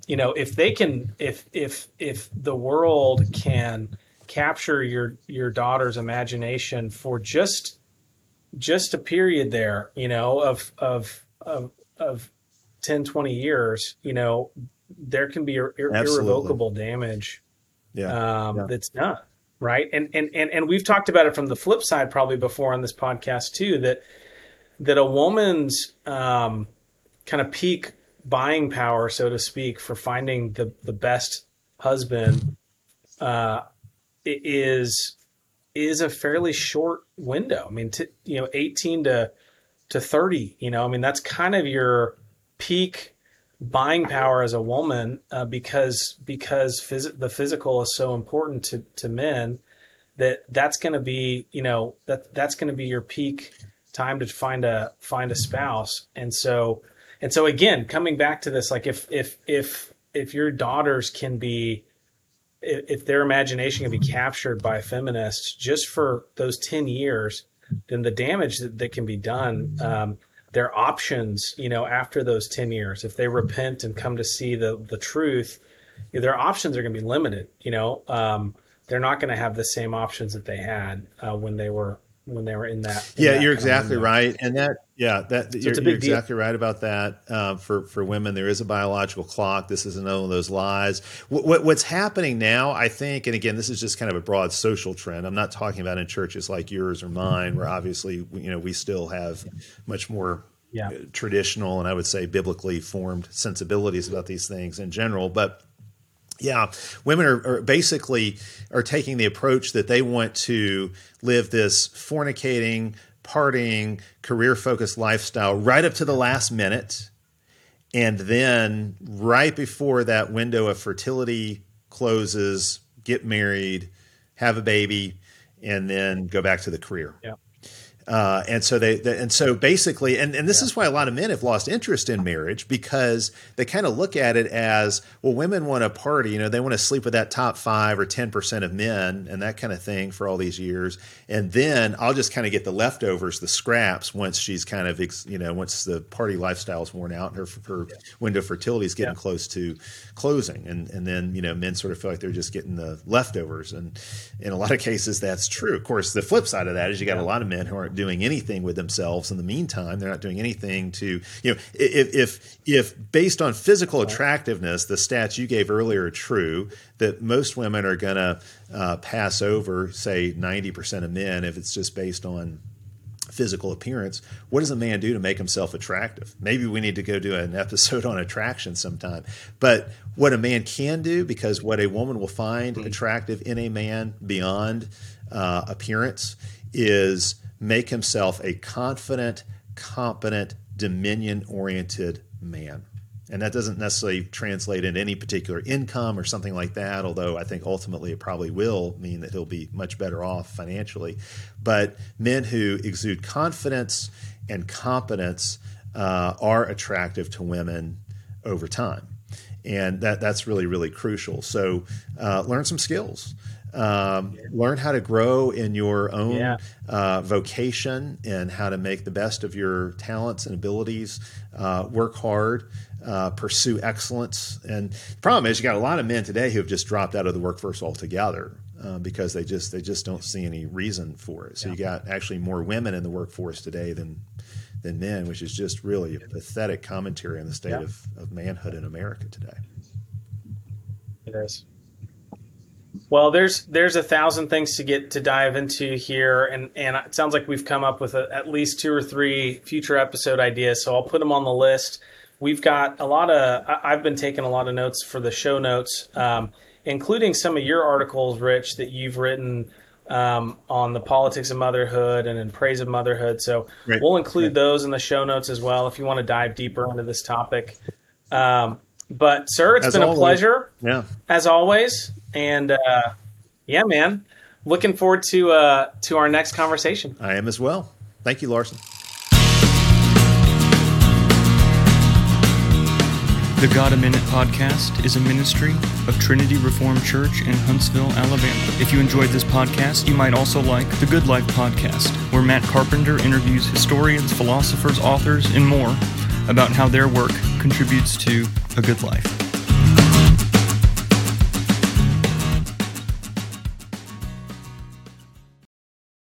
you know, if they can, if if if the world can capture your your daughter's imagination for just just a period there, you know, of of of of 10 20 years you know there can be ir- irrevocable damage yeah. Um, yeah. that's done right? And, and and and we've talked about it from the flip side probably before on this podcast too that that a woman's um, kind of peak buying power so to speak for finding the the best husband uh, is is a fairly short window. I mean t- you know 18 to to 30 you know i mean that's kind of your peak buying power as a woman uh, because because phys- the physical is so important to to men that that's going to be you know that that's going to be your peak time to find a find a spouse. And so and so again coming back to this like if if if if your daughters can be if their imagination can be captured by feminists just for those 10 years then the damage that, that can be done um, their options, you know, after those 10 years, if they repent and come to see the, the truth, their options are going to be limited, you know, um, they're not going to have the same options that they had uh, when they were when they were in that. In yeah, that you're exactly right, and that yeah, that so you're, you're exactly right about that. Uh, for for women, there is a biological clock. This is another one of those lies. What, what, what's happening now, I think, and again, this is just kind of a broad social trend. I'm not talking about in churches like yours or mine, where obviously you know we still have much more yeah. Uh, traditional and I would say biblically formed sensibilities about these things in general, but yeah, women are, are, basically are taking the approach that they want to live this fornicating, partying, career focused lifestyle right up to the last minute. And then right before that window of fertility closes, get married, have a baby, and then go back to the career. Yeah. Uh, and so they, they, and so basically, and, and this yeah. is why a lot of men have lost interest in marriage because they kind of look at it as, well, women want to party, you know, they want to sleep with that top five or 10% of men and that kind of thing for all these years. And then I'll just kind of get the leftovers, the scraps once she's kind of, you know, once the party lifestyle is worn out and her, her yeah. window of fertility is getting yeah. close to closing. And, and then, you know, men sort of feel like they're just getting the leftovers. And in a lot of cases, that's true. Of course, the flip side of that is you got a lot of men who aren't aren't doing anything with themselves in the meantime. They're not doing anything to, you know, if if if based on physical attractiveness, the stats you gave earlier are true, that most women are going to uh, pass over, say, ninety percent of men if it's just based on physical appearance. What does a man do to make himself attractive? Maybe we need to go do an episode on attraction sometime. But what a man can do, because what a woman will find attractive in a man beyond uh, appearance is make himself a confident, competent, dominion oriented man. And that doesn't necessarily translate into any particular income or something like that, although I think ultimately it probably will mean that he'll be much better off financially. But men who exude confidence and competence uh, are attractive to women over time. And that, that's really, really crucial. So uh, learn some skills. Um, learn how to grow in your own yeah. uh, vocation and how to make the best of your talents and abilities. Uh, work hard uh, pursue excellence. And the problem is, you got a lot of men today who have just dropped out of the workforce altogether. Uh, because they just they just don't see any reason for it. So yeah. you got actually more women in the workforce today than than men, which is just really a pathetic commentary on the state of, of manhood in America today. It is. Well, there's there's a thousand things to get to dive into here, and and it sounds like we've come up with a, at least two or three future episode ideas. So I'll put them on the list we've got a lot of i've been taking a lot of notes for the show notes um, including some of your articles rich that you've written um, on the politics of motherhood and in praise of motherhood so right. we'll include right. those in the show notes as well if you want to dive deeper into this topic um, but sir it's as been always. a pleasure yeah as always and uh, yeah man looking forward to uh, to our next conversation i am as well thank you larson The Got a Minute podcast is a ministry of Trinity Reformed Church in Huntsville, Alabama. If you enjoyed this podcast, you might also like the Good Life podcast, where Matt Carpenter interviews historians, philosophers, authors, and more about how their work contributes to a good life.